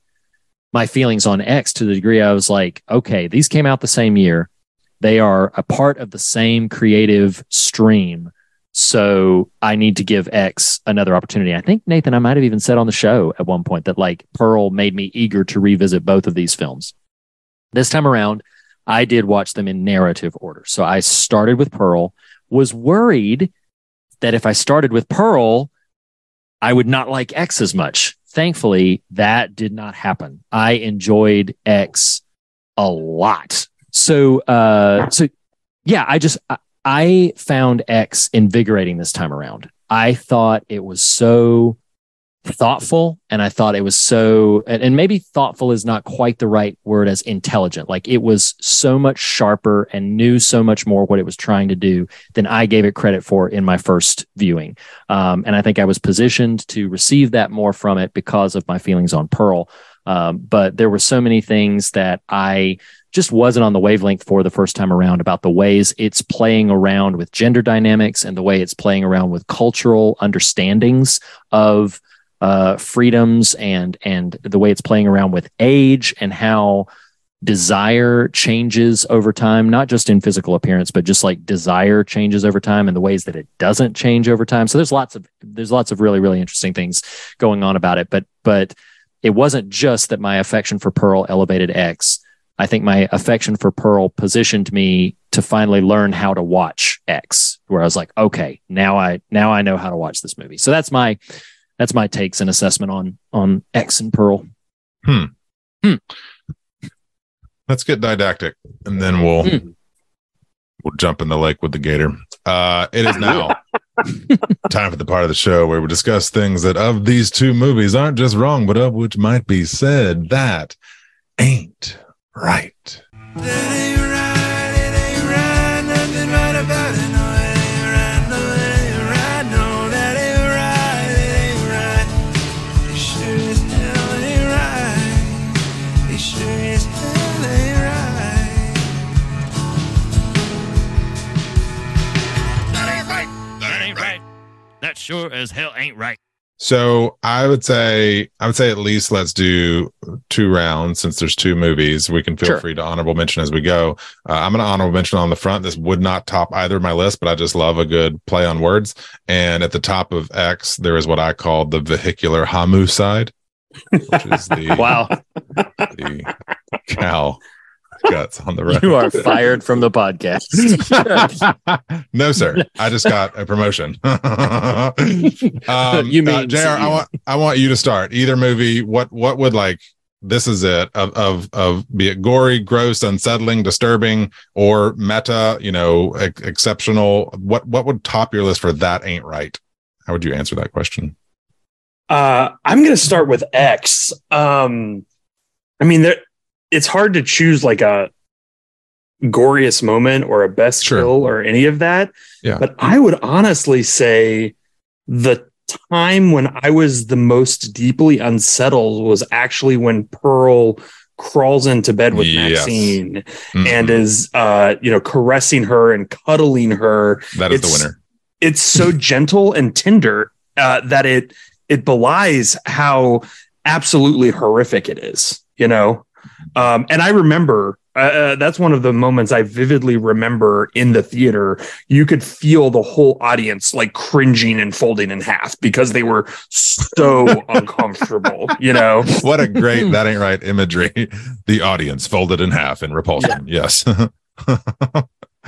my feelings on X to the degree I was like, okay, these came out the same year. They are a part of the same creative stream. So I need to give X another opportunity. I think Nathan, I might have even said on the show at one point that like Pearl made me eager to revisit both of these films. This time around, I did watch them in narrative order. So I started with Pearl, was worried that if I started with Pearl, I would not like X as much. Thankfully, that did not happen. I enjoyed X a lot. So, uh, so yeah, I just, I, I found X invigorating this time around. I thought it was so thoughtful and I thought it was so, and, maybe thoughtful is not quite the right word as intelligent. Like it was so much sharper and knew so much more what it was trying to do than I gave it credit for in my first viewing. Um, and I think I was positioned to receive that more from it because of my feelings on Pearl. Um, but there were so many things that I just wasn't on the wavelength for the first time around about the ways it's playing around with gender dynamics and the way it's playing around with cultural understandings of uh, freedoms and and the way it's playing around with age and how desire changes over time not just in physical appearance but just like desire changes over time and the ways that it doesn't change over time. So there's lots of there's lots of really really interesting things going on about it. But but it wasn't just that my affection for pearl elevated x. I think my affection for Pearl positioned me to finally learn how to watch X, where I was like, okay, now I now I know how to watch this movie. So that's my that's my takes and assessment on on X and Pearl. Hmm. Hmm. Let's get didactic, and then we'll hmm. we'll jump in the lake with the gator. Uh, it is now *laughs* time for the part of the show where we discuss things that of these two movies aren't just wrong, but of which might be said that ain't right. Sure as hell ain't right. So I would say I would say at least let's do two rounds since there's two movies. We can feel sure. free to honorable mention as we go. Uh, I'm going to honorable mention on the front. This would not top either of my list, but I just love a good play on words. And at the top of X, there is what I call the vehicular Hamu side, which is the *laughs* wow the cow guts on the road. You are fired from the podcast. *laughs* no, sir. I just got a promotion. *laughs* um, you mean uh, JR. I want I want you to start either movie. What what would like this is it of of of be it gory, gross, unsettling, disturbing, or meta. You know, ex- exceptional. What what would top your list for that? Ain't right. How would you answer that question? Uh, I'm going to start with X. Um, I mean, there it's hard to choose like a goriest moment or a best sure. kill or any of that. Yeah. But I would honestly say the time when I was the most deeply unsettled was actually when Pearl crawls into bed with yes. Maxine mm-hmm. and is uh you know caressing her and cuddling her. That is it's, the winner. It's so *laughs* gentle and tender uh, that it it belies how absolutely horrific it is, you know. Um, and I remember Uh, uh, that's one of the moments I vividly remember in the theater. You could feel the whole audience like cringing and folding in half because they were so *laughs* uncomfortable. You know, what a great *laughs* that ain't right imagery. The audience folded in half in repulsion. Yes. *laughs*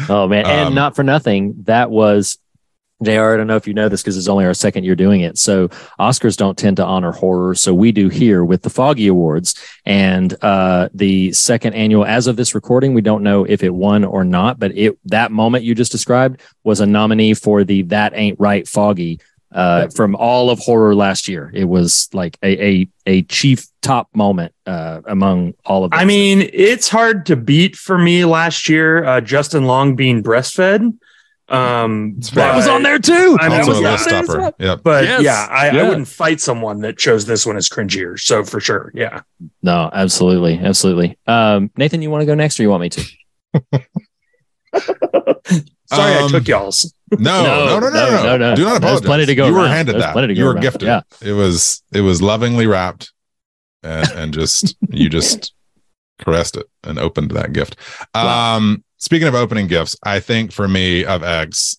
Oh man, and Um, not for nothing, that was JR. I don't know if you know this because it's only our second year doing it. So Oscars don't tend to honor horror, so we do here with the Foggy Awards and uh, the second annual. As of this recording, we don't know if it won or not, but it that moment you just described was a nominee for the That Ain't Right Foggy. Uh, from all of horror last year, it was like a a, a chief top moment uh, among all of. I mean, it's hard to beat for me last year. Uh, Justin Long being breastfed. Um, that was on there too. I know, also a list on there. Yep. But Yes. yeah, I, I wouldn't fight someone that chose this one as cringier. So for sure, yeah. No, absolutely, absolutely. Um, Nathan, you want to go next, or you want me to? *laughs* Sorry, I Um, took y'all's. No, no, no, no, no, no, no, no. Do not There's apologize. plenty to go You were handed that. plenty to go you were around. gifted. Yeah. It was it was lovingly wrapped, and and just you just *laughs* caressed it and opened that gift. Um, speaking of opening gifts, I think for me of eggs,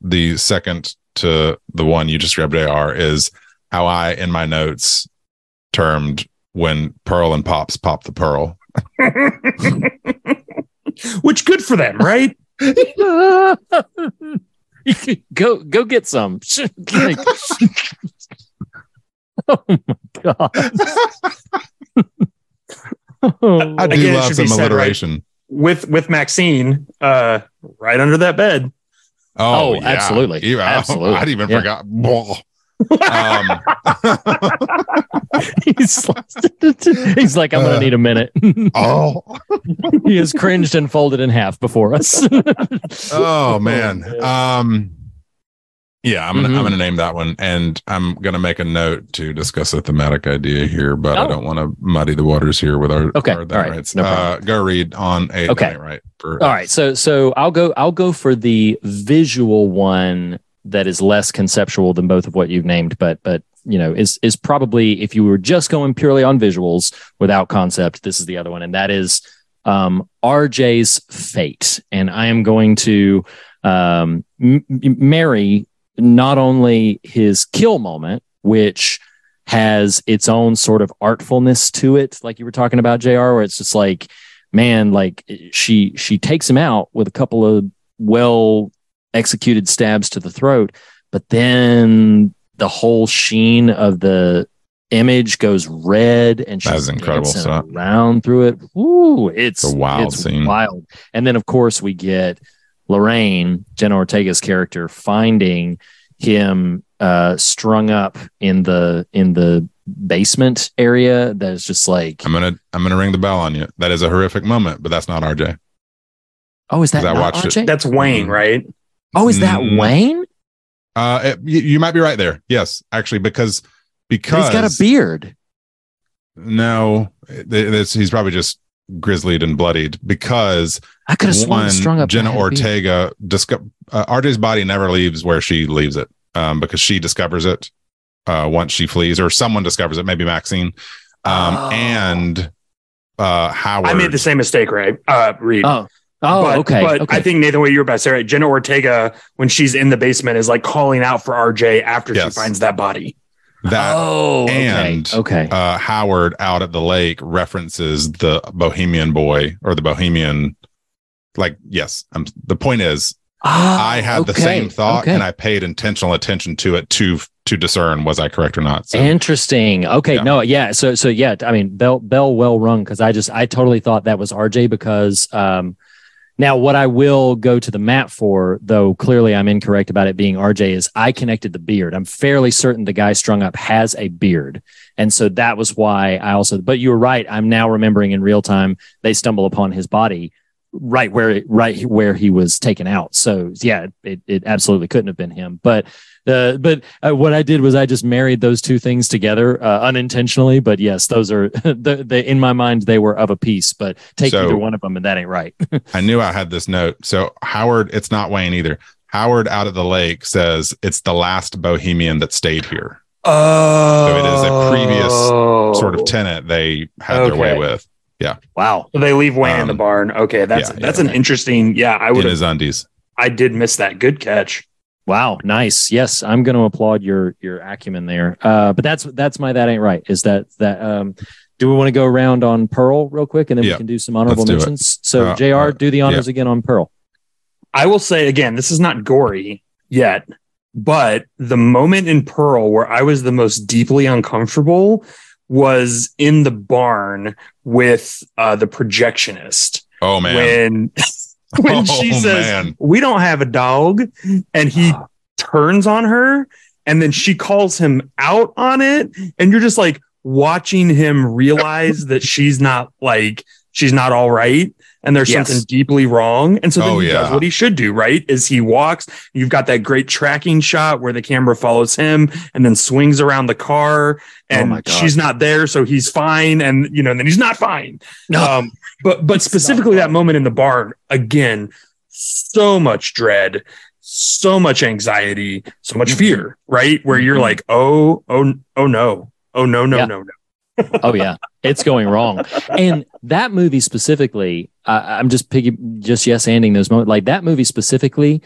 the second to the one you described, JR, is how I in my notes termed when Pearl and Pops pop the pearl. *laughs* Which good for them, right? *laughs* *laughs* go go get some. Like- oh my god. Oh, I do Again, love some said, right? Alliteration. With with Maxine, uh, right under that bed. Oh, Oh, yeah. absolutely. You- Absolutely. I'd even Yeah. forgot. Um, *laughs* he's, *laughs* he's like, I'm gonna Uh, need a minute. *laughs* oh, he is cringed and folded in half before us. oh man. Um, yeah, I'm gonna Mhm. I'm gonna name that one, and I'm gonna make a note to discuss a thematic idea here, but I Oh. don't want to muddy the waters here with our Okay, our all right, rights. no uh, problem. go read on a Okay. right for All right, so so I'll go I'll go for the visual one that is less conceptual than both of what you've named, but but you know is is probably if you were just going purely on visuals without concept, this is the other one, and that is um, RJ's fate, and I am going to um, m- m- marry not only his kill moment, which has its own sort of artfulness to it, like you were talking about, JR., where it's just like man like she she takes him out with a couple of well executed stabs to the throat but then the whole sheen of the image goes red and she's incredible dancing around through it Ooh, it's It's a wild it's scene. wild and then of course we get lorraine jenna ortega's character finding him uh strung up in the in the basement area that's just like I'm gonna I'm gonna ring the bell on you. That is a horrific moment, but that's not RJ. Oh, is that 'Cause I not watched it. That's Wayne, Mhm. right? oh, is that Mm. Wayne? Uh, it- you, you might be right there. Yes, actually, because But because he's got a beard. No, it- it's, he's probably just grizzlied and bloodied because I could have sworn one strung up. Jenna had. Ortega disco- uh, RJ's body never leaves where she leaves it um, because she discovers it uh, once she flees, or someone discovers it, maybe Maxine, um, Oh. and uh, Howard. I made the same mistake, right? Uh, Reed. Oh, oh, but, okay. But okay. I think Nathan, what you were about to say, right? Jenna Ortega, when she's in the basement, is like calling out for RJ after Yes. she finds that body. That. oh, okay. and- okay. Uh, Howard out at the lake references the Bohemian boy or the Bohemian. Like, yes, I'm, the point is, Ah, I had the same thought okay. and I paid intentional attention to it to to discern was I correct or not. So Interesting. Okay. Yeah. No. Yeah. So. So. Yeah. I mean, bell bell well rung because I just I totally thought that was RJ because um, now what I will go to the map for though clearly I'm incorrect about it being RJ is I connected the beard. I'm fairly certain the guy strung up has a beard, and so that was why I also. But you were right. I'm now remembering in real time they stumble upon his body right where right where he was taken out. So yeah, it, it absolutely couldn't have been him. But uh, but uh, what I did was I just married those two things together uh, unintentionally. But yes, those are *laughs* the, the in my mind they were of a piece. But take So- either one of them, and that ain't right. *laughs* I knew I had this note. So Howard, it's not Wayne either. Howard out of the lake says it's the last Bohemian that stayed here. Oh, So it is a previous Sort of tenant they had their way with. Yeah. Wow. So they leave Wayne in the Um, barn. Okay, that's yeah, that's yeah. an interesting. Yeah, I would. In would. his undies. I did miss that. Good catch. Wow, nice. Yes, I'm going to applaud your your acumen there. Uh, but that's that's my that ain't right. Is that that? Um, do we want to go around on Pearl real quick, and then Yeah, we can do some honorable let's do it. mentions? So, Uh, JR., uh, do the honors again on Pearl. I will say again, this is not gory yet, but the moment in Pearl where I was the most deeply uncomfortable was in the barn with uh, the projectionist Oh man. when *laughs* when *laughs* she Oh, says man. we don't have a dog and he turns on her and then she calls him out on it and you're just like watching him realize that she's not like she's not all right and there's Yes. something deeply wrong and so then Oh, he does what he should do right is he walks you've got that great tracking shot where the camera follows him and then swings around the car and Oh she's not there so he's fine and you know and then he's not fine No. um, but but specifically that moment in the barn again, so much dread, so much anxiety, so much fear, right? Where you're Mhm. like, oh, oh, oh no, oh no, no, Yeah. no, no. *laughs* oh yeah, it's going wrong. And that movie specifically, I, I'm just piggy, just yes anding those moments. Like that movie specifically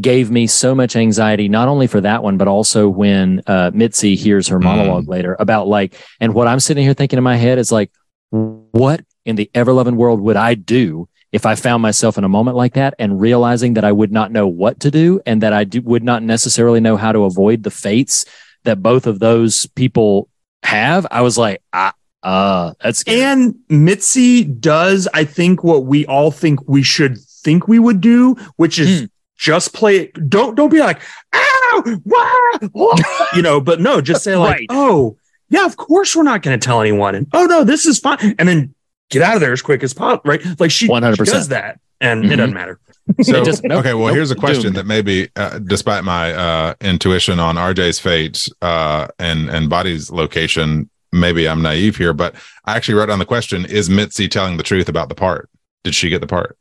gave me so much anxiety, not only for that one, but also when uh, Mitzi hears her monologue later about like, and what I'm sitting here thinking in my head is like, what in the ever loving world would I do if I found myself in a moment like that and realizing that I would not know what to do and that I do, would not necessarily know how to avoid the fates that both of those people have? I was like, ah, uh, that's scary. And Mitzi does, I think, what we all think we should think we would do, which is Hmm. just play it. Don't don't be like, ow, wah, wah," you know, but no, just say like, Right. oh, yeah, of course we're not going to tell anyone. And oh no, this is fine. And then get out of there as quick as possible. Right. Like she, she 100%. does that. And Mhm. it doesn't matter. *laughs* So just- nope, okay, well, nope, here's a question doomed. that maybe, uh, despite my uh, intuition on RJ's fate uh, and and Body's location, maybe I'm naive here, but I actually wrote down the question: Is Mitzi telling the truth about the part? Did she get the part?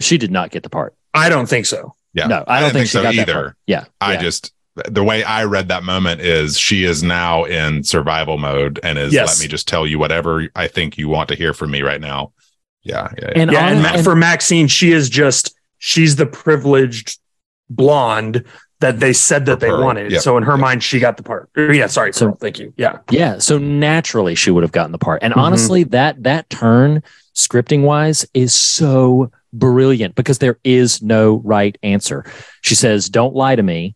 she did not get the part. I don't think so. Yeah, No, I don't didn't think, she so got that either. part. Yeah. I yeah. just the way I read that moment is she is now in survival mode and is Yes. let me just tell you whatever I think you want to hear from me right now. Yeah, yeah, yeah. and, yeah. hon- And, Ma- and- for Maxine, she is just, she's the privileged blonde that they said that they Pearl, wanted. yep. So in her mind, she got the part. Yeah. Sorry. So- Pearl, thank you. Yeah. Yeah, so naturally she would have gotten the part. And Mhm. honestly, that that turn scripting wise is so brilliant because there is no right answer. She says, "Don't lie to me."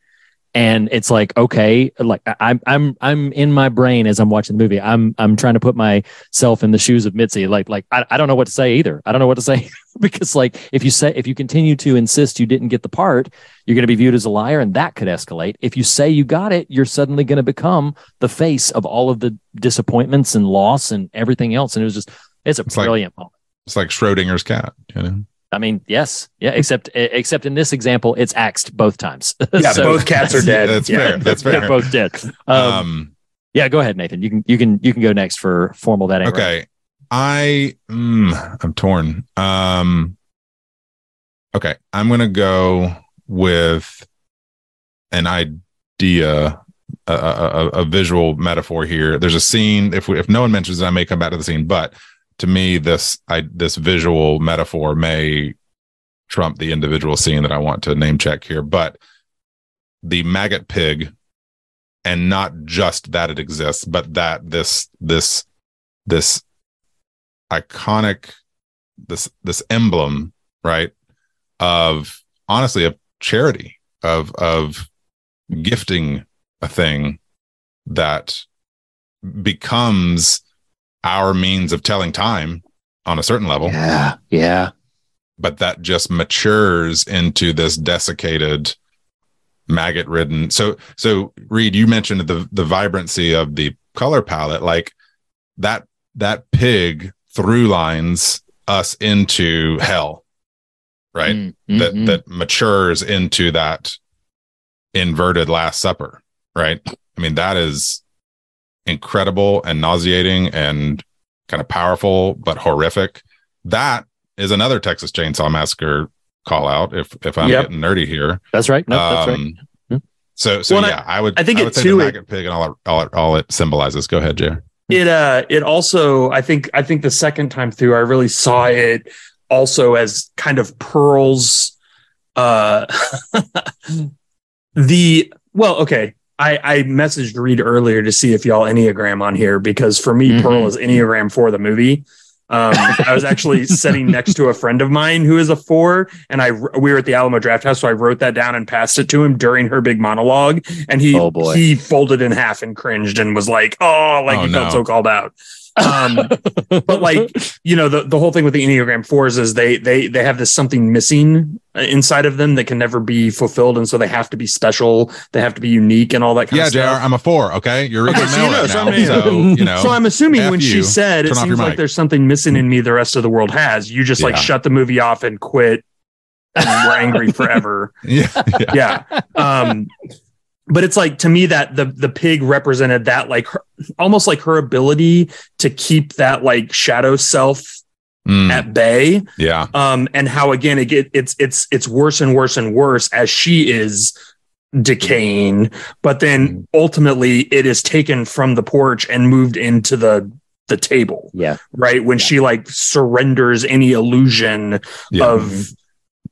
And it's like, okay, like I'm I'm I'm in my brain as I'm watching the movie. I'm I'm trying to put myself in the shoes of Mitzi. Like like I, I don't know what to say either. I don't know what to say *laughs* because like if you say if you continue to insist you didn't get the part, you're going to be viewed as a liar and that could escalate. If you say you got it, you're suddenly going to become the face of all of the disappointments and loss and everything else. And it was just, it's a It's like- brilliant moment. It's like Schrodinger's cat, you know. I mean, yes, yeah, except except in this example, it's axed both times. *laughs* Yeah. So- both cats are dead. That's Yeah, fair. That's they're fair. both dead. Um, Um, yeah, go ahead, Nathan. You can you can you can go next for formal that ain't right. okay i mm, i'm torn um okay i'm gonna go with an idea a, a, a, a visual metaphor here there's a scene if we, if no one mentions it i may come back to the scene but to me this i this visual metaphor may trump the individual scene that i want to name check here but the maggot pig and not just that it exists but that this this this iconic this this emblem right of honestly of charity of of gifting a thing that becomes our means of telling time on a certain level. Yeah, yeah, but that just matures into this desiccated maggot ridden so so reed you mentioned the the vibrancy of the color palette. Like that that pig through lines us into hell right? Mm, that mhm. that matures into that inverted last supper right? I mean that is incredible and nauseating and kind of powerful but horrific that is another texas chainsaw massacre call out if if i'm Yep. getting nerdy here that's right. No, that's right. Um, so so Well, yeah i, would I think I it would say too, the it- maggot pig and all it, all it all it symbolizes go ahead Jer. it uh it also i think i think the second time through i really saw it also as kind of pearl's uh *laughs* the well okay i i messaged reed earlier to see if y'all enneagram on here because for me Mhm. pearl is enneagram for the movie um i was actually *laughs* sitting next to a friend of mine who is a four and i we were at the Alamo Drafthouse so i wrote that down and passed it to him during her big monologue and he Oh, he folded in half and cringed and was like oh like Oh, he no. felt so called out um but like you know the, the whole thing with the enneagram fours is they they they have this something missing uh, inside of them that can never be fulfilled and so they have to be special they have to be unique and all that kind Yeah, of stuff. Yeah, JR, I'm a four. Okay. You're reading Okay, so you know, right so now. I mean- so, you *laughs* know. so i'm assuming F when you. she said it seems like there's something missing in me the rest of the world has you just like Yeah. shut the movie off and quit and we're angry *laughs* forever yeah. yeah. yeah um but it's like to me that the the pig represented that like her, almost like her ability to keep that like shadow self Mm, at bay yeah. um and how again it get it's it's it's worse and worse and worse as she is decaying but then ultimately it is taken from the porch and moved into the the table Yeah. right when she like surrenders any illusion Yeah. of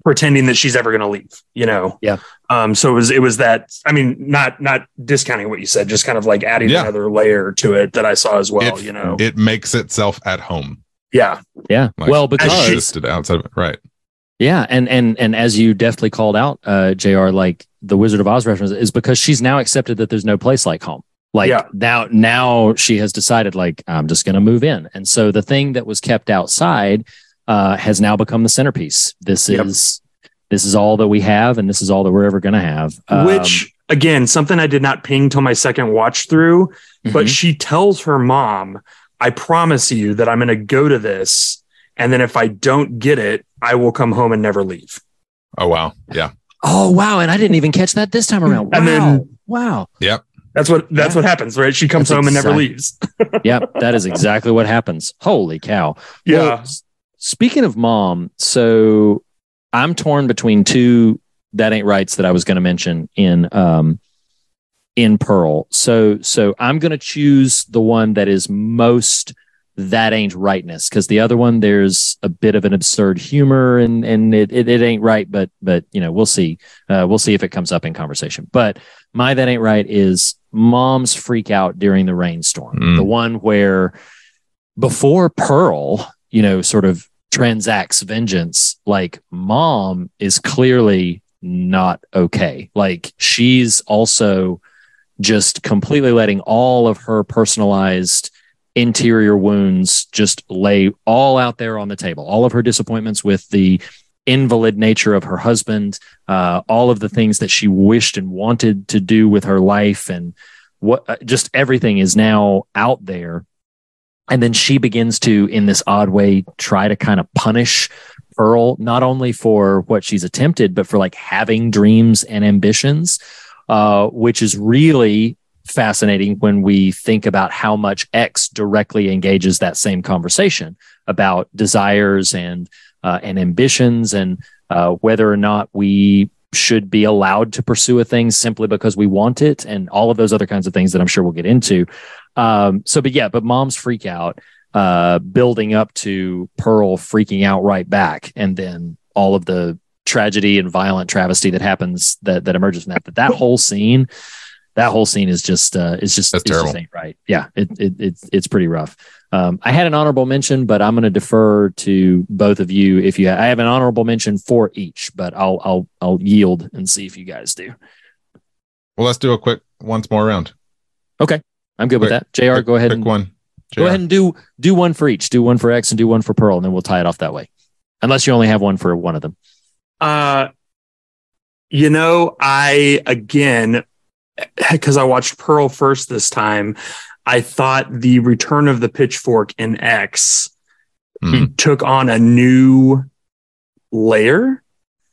pretending that she's ever going to leave you know Yeah. Um so it was it was that i mean not not discounting what you said just kind of like adding Yeah. another layer to it that i saw as well it, you know it makes itself at home. yeah Yeah. Like, well, it's because existed outside of it. Right. Yeah, and and and as you deftly called out, uh, JR. Like the Wizard of Oz reference is because she's now accepted that there's no place like home. Like Yeah. now, now she has decided like I'm just going to move in, and so the thing that was kept outside uh, has now become the centerpiece. This Yep. is this is all that we have, and this is all that we're ever going to have. Um, which again something i did not ping till my second watch through but mhm. she tells her mom i promise you that i'm going to go to this and then if i don't get it i will come home and never leave Oh wow. Yeah. oh wow, and I didn't even catch that this time around. Wow, And then- wow. Yep that's what that's Yeah. what happens right she comes That's home and never leaves *laughs* Yep, that is exactly what happens. Holy cow. yeah Well, speaking of mom, so I'm torn between two that ain't rights that I was going to mention in um in Pearl. So so I'm going to choose the one that is most that ain't rightness because the other one there's a bit of an absurd humor and and it, it, it ain't right but but you know we'll see uh, we'll see if it comes up in conversation but my that ain't right is mom's freak out during the rainstorm Mm. the one where before Pearl, you know, sort of transacts vengeance, like mom is clearly not okay. Like she's also just completely letting all of her personalized interior wounds just lay all out there on the table. All of her disappointments with the invalid nature of her husband, uh, all of the things that she wished and wanted to do with her life, and what uh, just everything is now out there and then she begins to in this odd way try to kind of punish pearl not only for what she's attempted but for like having dreams and ambitions uh, which is really fascinating when we think about how much x directly engages that same conversation about desires and uh, and ambitions and uh, whether or not we should be allowed to pursue a thing simply because we want it and all of those other kinds of things that i'm sure we'll get into um, so, but yeah, but mom's freak out, uh, building up to Pearl freaking out right back, and then all of the tragedy and violent travesty that happens that that emerges from that. That that *laughs* whole scene, that whole scene is just uh, is just That's it's just terrible. ain't right. Yeah, it, it it's it's pretty rough. Um, I had an honorable mention, but I'm going to defer to both of you. If you, I have an honorable mention for each, but I'll I'll I'll yield and see if you guys do. Well, let's do a quick once more round. I'm good with that. JR. Quick- go ahead Pick and one. Go ahead and do do one for each. Do one for X and do one for Pearl, and then we'll tie it off that way. Unless you only have one for one of them. Uh, you know, I again, *laughs* because I watched Pearl first this time, I thought the Return of the Pitchfork in X Mhm. took on a new layer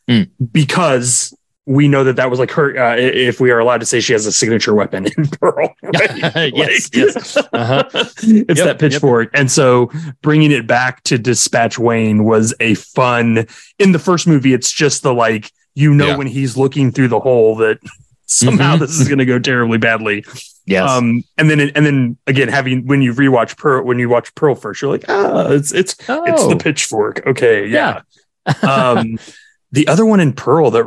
Mm. because we know that that was like her. Uh, if we are allowed to say she has a signature weapon in *laughs* Pearl, right? *laughs* Yes, yes. Uh-huh. *laughs* it's Yep, that yep. pitchfork. And so bringing it back to Dispatch Wayne was a fun. In the first movie, it's just the like you know Yeah. when he's looking through the hole that somehow Mhm. this is going to go terribly badly. Yes. Um, and then and then again, having when you rewatch Pearl, when you watch Pearl first, you're like, ah, it's it's it's Oh. the pitchfork. Okay, yeah. um, the other one in Pearl that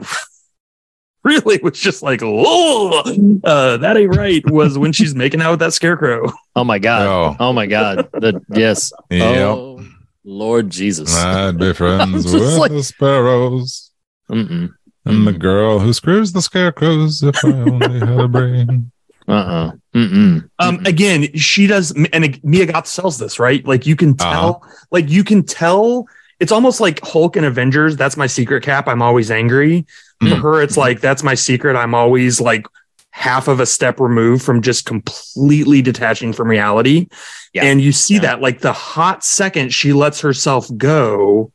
*laughs* really was just like, oh, uh, that ain't right. Was when she's making out with that scarecrow. *laughs* oh my god. Oh. Oh my god. The yes. Yep. Oh Lord Jesus. *laughs* I'd be friends with like- the sparrows Mm-mm. and the girl who screws the scarecrows. If I only had a brain. Uh-uh. Mm-mm. Um, again, she does, and Mia Goth sells this right. Like you can tell, Uh-huh. like you can tell. It's almost like Hulk and Avengers. That's my secret cap. I'm always angry. For Mm. her, it's like that's my secret. I'm always like half of a step removed from just completely detaching from reality. Yeah. And you see Yeah. that like the hot second she lets herself go,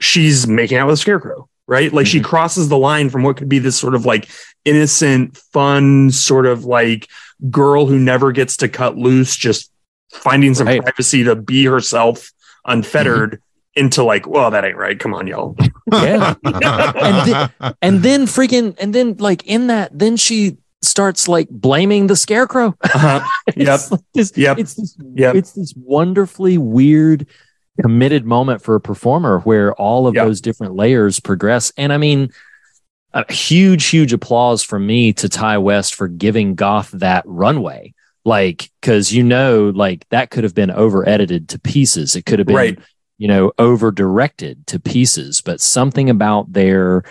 she's making out with a scarecrow, right? Like she Mhm. crosses the line from what could be this sort of like innocent, fun, sort of like girl who never gets to cut loose, just finding some Right. privacy to be herself unfettered into like, well, that ain't right. Come on, y'all. Yeah. *laughs* and, then, and then freaking and then like in that then she starts like blaming the scarecrow. Uh-huh. *laughs* Yep. It's like this, Yep. It's this Yep. it's this wonderfully weird committed moment for a performer where all of Yep. those different layers progress. And I mean, a huge, huge applause from me to Ti West for giving Goth that runway. Like, cause you know, like that could have been over edited to pieces. It could have been, Right. You know, over directed to pieces, but something about their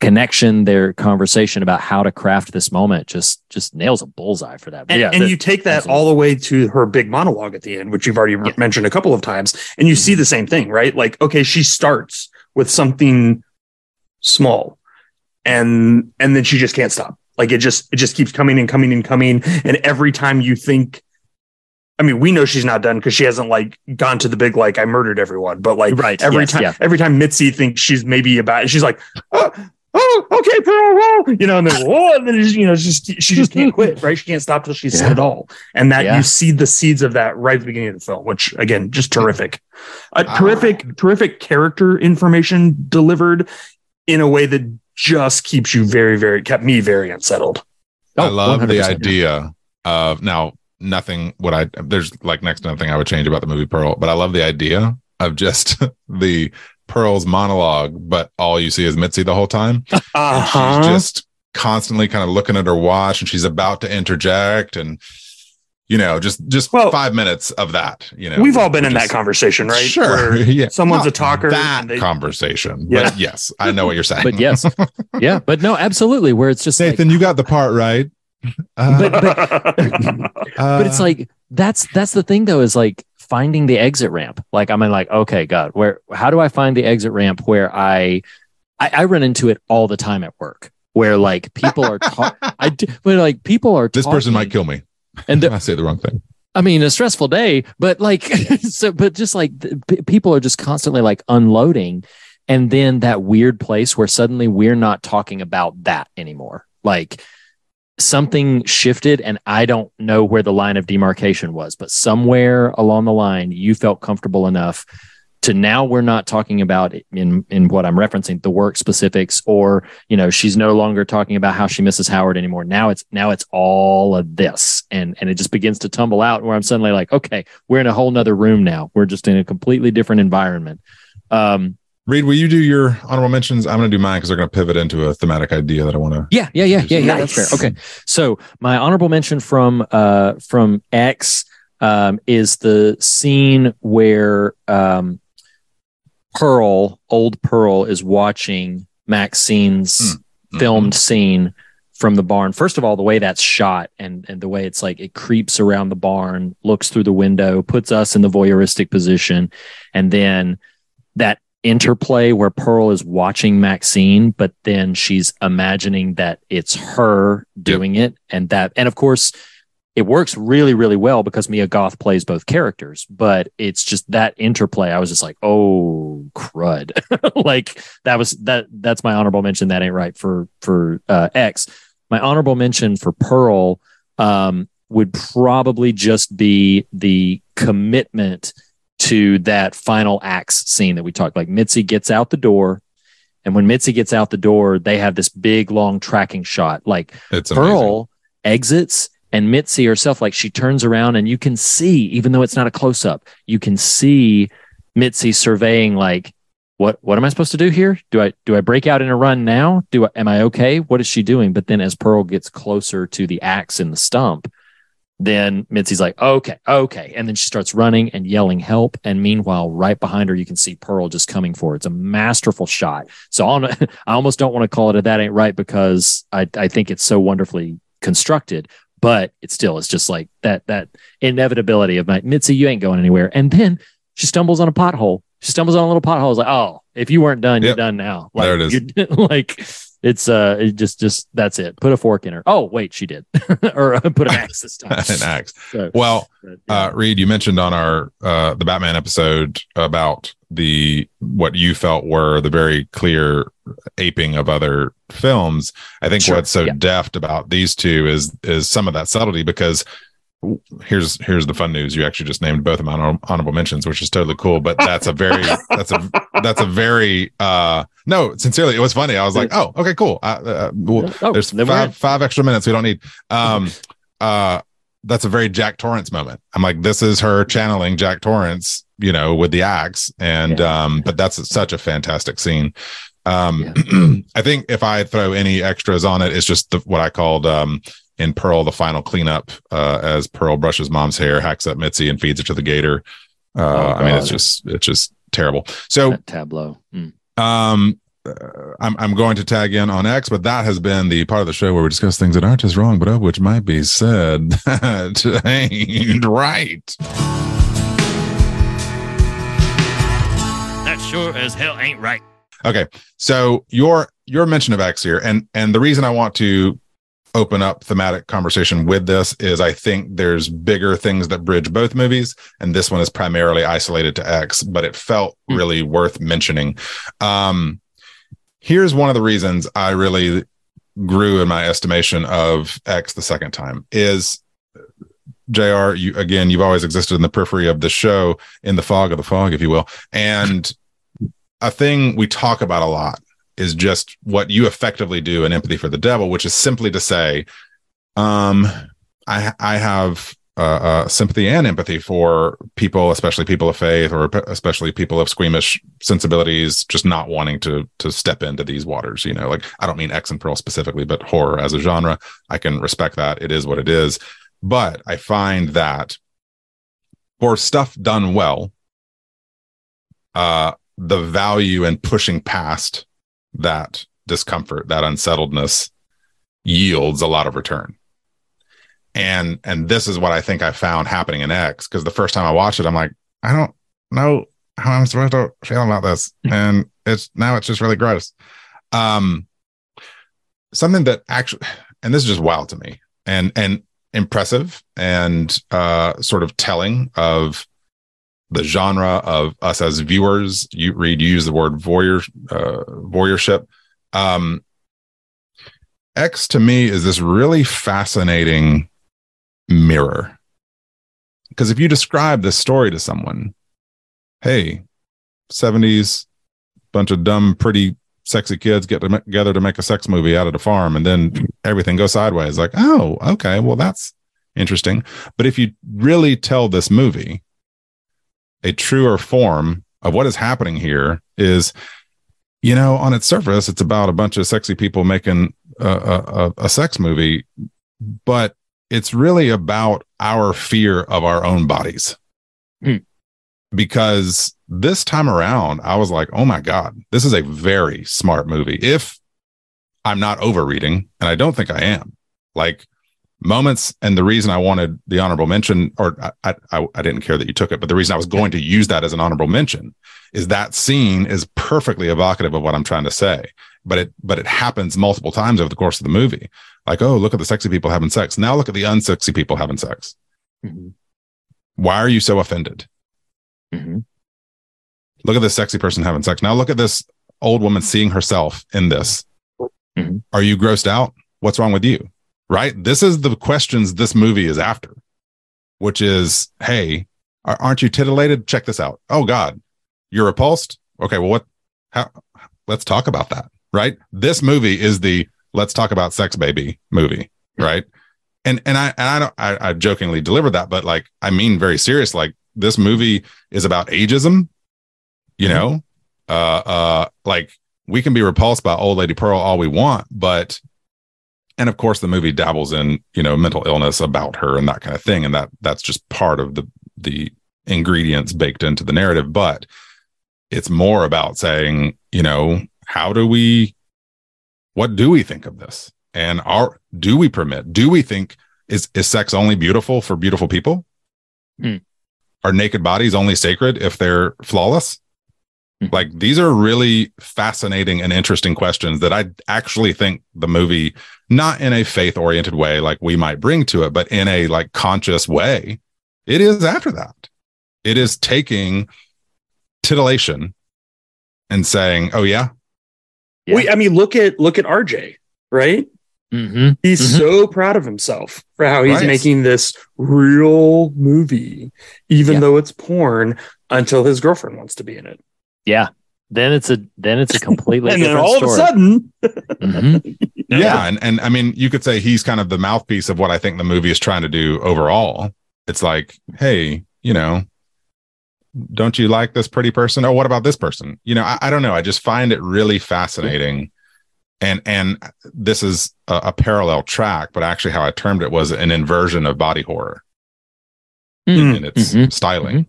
connection, their conversation about how to craft this moment just, just nails a bullseye for that. But And, yeah, and the- you take that all the way to her big monologue at the end, which you've already Yeah. Mm-hmm. mentioned a couple of times, and you see the same thing, right? Like, okay, she starts with something small, and and then she just can't stop. Like it just it just keeps coming and coming and coming, and every time you think. I mean, we know she's not done because she hasn't like gone to the big like I murdered everyone, but like Right, every yes, time yeah. every time Mitzi thinks she's maybe about, she's like, oh, oh, okay, Pearl, whoa, you know, and then whoa, and then it's, you know, just she just can't quit, right? She can't stop till she's said it all, and that Yeah. you see the seeds of that right at the beginning of the film, which again, just terrific, uh, Ah. terrific, terrific character information delivered in a way that just keeps you very, very kept me very unsettled. I Oh, love the 100%. idea of now nothing what I there's like next to nothing I would change about the movie Pearl, but I love the idea of just *laughs* the Pearl's monologue, but all you see is Mitzi the whole time. *laughs* Uh-huh. she's just constantly kind of looking at her watch and she's about to interject and you know, just just Well, five minutes of that. You know, We've all been in which that is- conversation, right? Sure. Where *laughs* yeah. someone's Not a talker That and they- conversation. Yeah. But yes, I know what you're saying. but yes, yeah, but no, absolutely. Where it's just like, Nathan, you got the part right. Uh, but but *laughs* but it's uh, like that's that's the thing though is like finding the exit ramp. Like I'm like, okay, God, where how do I find the exit ramp where I I, I run into it all the time at work where like people are ta- I do, but like people are this person might kill me. and *laughs* I say the wrong thing. I mean, a stressful day, but like, *laughs* so, but just like the, p- people are just constantly like unloading. And then that weird place where suddenly we're not talking about that anymore. Like something shifted and I don't know where the line of demarcation was, but somewhere along the line, you felt comfortable enough to now we're not talking about in in what I'm referencing the work specifics or you know she's no longer talking about how she misses Howard anymore. Now it's now it's all of this. And and it just begins to tumble out where I'm suddenly like okay we're in a whole nother room now. We're just in a completely different environment. Um Reed, will you do your honorable mentions? I'm going to do mine because they're going to pivot into a thematic idea that I want to. Yeah, yeah, yeah, yeah, yeah. That's fair. Okay, so my honorable mention from uh from X um is the scene where um Pearl, old Pearl, is watching Maxine's filmed scene from the barn. First of all, the way that's shot and and the way it's like it creeps around the barn, looks through the window, puts us in the voyeuristic position, and then that interplay where Pearl is watching Maxine, but then she's imagining that it's her doing it, and that, and of course, it works really, really well because Mia Goth plays both characters. But it's just that interplay. I was just like, oh crud! *laughs* like that was that. That's my honorable mention. That ain't right for for uh, X. My honorable mention for Pearl um, would probably just be the commitment to that final axe scene that we talked like Mitzi gets out the door And when Mitzi gets out the door, they have this big long tracking shot. Like It's amazing. Pearl exits and Mitzi herself, like she turns around and you can see, even though it's not a close up, you can see Mitzi surveying like, what what am I supposed to do here? Do I do I break out in a run now? Do I am I okay? What is she doing? But then as Pearl gets closer to the axe in the stump, then Mitzi's like, okay, okay. And then she starts running and yelling help. And meanwhile, right behind her, you can see Pearl just coming for her. It's a masterful shot. So I, *laughs* almost don't want to call it a that ain't right because I, I think it's so wonderfully constructed. But it's still, it's just like that that inevitability of like, Mitzi, you ain't going anywhere. And then she stumbles on a pothole. She stumbles on a little pothole. It's like, oh, if you weren't done, you're done now. Like, There it is. *laughs* like it's uh it just just that's it. Put a fork in her. Oh, wait, she did. *laughs* or uh, put an axe this time. *laughs* An axe. So, Well, but, yeah. uh, Reed, you mentioned on our uh, the Batman episode about the what you felt were the very clear aping of other films. I think Sure, what's so yeah. deft about these two is is some of that subtlety because here's here's the fun news. You actually just named both of my honorable mentions which is totally cool but that's a very *laughs* that's a that's a very uh no sincerely it was funny. I was like oh okay cool. Uh, uh, well, Oh, there's five five extra minutes we don't need. Um uh that's a very jack torrance moment. I'm like this is her channeling jack torrance you know with the axe and um but that's such a fantastic scene. Um *clears throat* i think if i throw any extras on it it's just the, what i called um in pearl the final cleanup uh as pearl brushes mom's hair hacks up mitsy and feeds it to the gator uh Oh, i mean it's just it's just terrible so that tableau. Mm. um, uh, I'm I'm going to tag in on X, but that has been the part of the show where we discuss things that aren't as wrong, but of which might be said *laughs* that ain't right. That sure as hell ain't right. Okay, so your your mention of X here, and and the reason I want to open up thematic conversation with this is I think there's bigger things that bridge both movies, and this one is primarily isolated to X, but it felt really worth mentioning. Um, here's one of the reasons I really grew in my estimation of X the second time is JR, you again, you've always existed in the periphery of the show, in the fog of the fog, if you will. And a thing we talk about a lot is just what you effectively do in empathy for the devil, which is simply to say, um, I I have uh, uh, sympathy and empathy for people, especially people of faith, or especially people of squeamish sensibilities, just not wanting to to step into these waters. You know, like I don't mean X and Pearl specifically, but horror as a genre. I can respect that. It is what it is. But I find that for stuff done well, uh, the value in pushing past that discomfort, that unsettledness, yields a lot of return. And and this is what I think I found happening in X because the first time I watched it, I'm like, I don't know how I'm supposed to feel about this, *laughs* and it's now it's just really gross. Um, something that actually, and this is just wild to me, and and impressive, and uh, sort of telling of the genre of us as viewers. You read, you use the word voyeur, uh, voyeurship. Um, X to me is this really fascinating mirror. Because if you describe this story to someone, hey, 70s, bunch of dumb, pretty, sexy kids get together to make a sex movie out of a farm, and then everything goes sideways. Like, oh, okay, well, that's interesting. But if you really tell this movie, a truer form of what is happening here is, you know, on its surface, it's about a bunch of sexy people making a, a, a sex movie, but it's really about our fear of our own bodies. Hmm. Because this time around, I was like, oh my God, this is a very smart movie. If I'm not overreading, and I don't think I am, like moments. And the reason i wanted the honorable mention or I, I i didn't care that you took it but the reason i was going to use that as an honorable mention is that scene is perfectly evocative of what i'm trying to say. But it but it happens multiple times over the course of the movie. Like oh look at the sexy people having sex. Now look at the unsexy people having sex. Mhm. why are you so offended? Mhm. look at this sexy person having sex. Now look at this old woman seeing herself in this. Mhm. are you grossed out? What's wrong with you right this is the questions this movie is after which is hey aren't you titillated check this out oh god you're repulsed okay well what how let's talk about that, right? This movie is the let's talk about sex baby movie, right? And and I and I don't I, I jokingly delivered that, but like I mean very serious. Like this movie is about ageism, you know. Uh uh like we can be repulsed by old lady Pearl all we want, but and of course the movie dabbles in you know mental illness about her and that kind of thing. And that that's just part of the the ingredients baked into the narrative. But it's more about saying you know how do we what do we think of this? And are do we permit do we think is is sex only beautiful for beautiful people? Hmm. are naked bodies only sacred if they're flawless? Hmm. like these are really fascinating and interesting questions that i actually think the movie not in a faith oriented way like we might bring to it but in a like conscious way it is after that it is taking titillation and saying oh yeah Yeah. We, I mean, look at look at RJ, right? Mm-hmm. He's Mhm. so proud of himself for how he's Right. making this real movie, even Yeah. though it's porn, until his girlfriend wants to be in it. Yeah. Then it's a then it's a completely *laughs* and then all story. of a sudden, Mhm. *laughs* yeah and and i mean you could say he's kind of the mouthpiece of what i think the movie is trying to do overall. It's like hey you know don't you like this pretty person? Oh what about this person? You know i, I don't know. I just find it really fascinating. And and this is a, a parallel track but actually how i termed it was an inversion of body horror. Mm. in its Mhm. styling.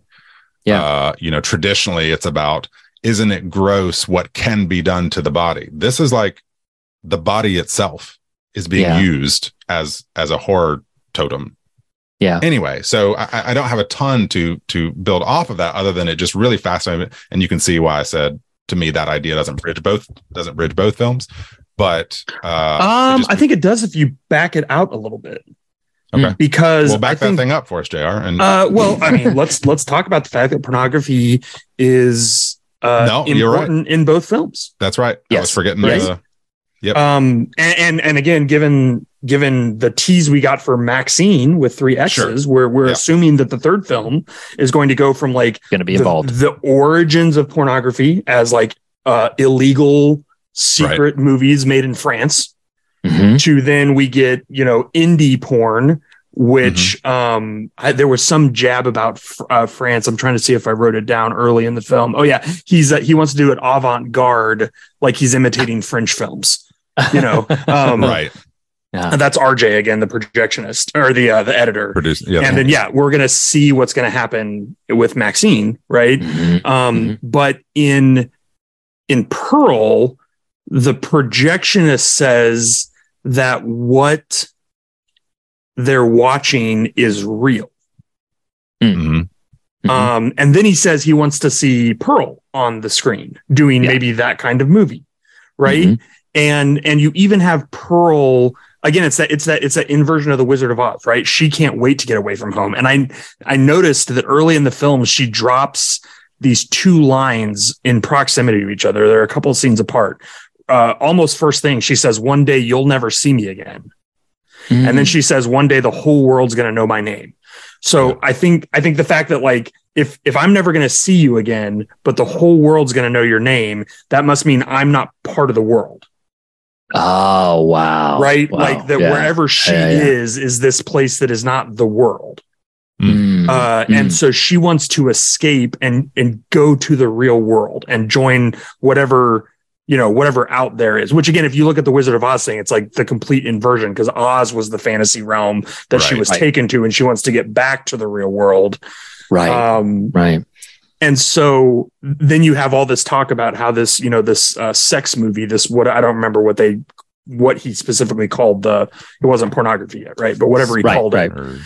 Yeah. uh you know traditionally it's about isn't it gross what can be done to the body? This is like the body itself is being Yeah. used as as a horror totem Yeah. anyway so I, I don't have a ton to to build off of that other than it just really fascinating and you can see why i said to me that idea doesn't bridge both doesn't bridge both films but uh um, just- I think it does if you back it out a little bit. Okay. Because we'll back I think, that thing up for us jr and Uh, well, I mean, let's let's talk about the fact that pornography is uh, No, you're right. important in both films. that's right i was forgetting Right. the Yep. Um, and, and and again, given given the tease we got for Maxine with three X's, where we're Yeah. assuming that the third film is going to go from like Going to be the, involved. the origins of pornography as like uh, illegal secret movies made in France Mhm. to then we get you know indie porn which um I, there was some jab about fr- uh, france i'm trying to see if i wrote it down early in the film oh yeah he's uh, he wants to do it avant-garde like he's imitating french films you know um *laughs* right Yeah. and that's rj again the projectionist or the uh, the editor produce yeah and then yeah we're gonna see what's gonna happen with maxine right Mhm. um Mhm. but in in pearl the projectionist says that what they're watching is real Mhm. Mhm. um and then he says he wants to see pearl on the screen doing Yeah. maybe that kind of movie right Mhm. And and you even have pearl again it's that it's that it's that inversion of the wizard of oz right? She can't wait to get away from home. And i i noticed that early in the film she drops these two lines in proximity to each other. They're a couple of scenes apart. Uh, almost first thing she says one day you'll never see me again. And Mm. then she says one day the whole world's going to know my name. So i think i think the fact that like if if i'm never going to see you again but the whole world's going to know your name that must mean i'm not part of the world Oh wow. right Wow. like that Yeah. wherever she Yeah, yeah. is is this place that is not the world Mm. uh, Mm. and so she wants to escape and and go to the real world and join whatever you know whatever out there is which again if you look at the wizard of oz thing it's like the complete inversion because oz was the fantasy realm that she was Right. taken to and she wants to get back to the real world right. um right. And so then you have all this talk about how this you know this uh, sex movie this what i don't remember what they what he specifically called the it wasn't pornography yet right but whatever he Right, called right. it Or-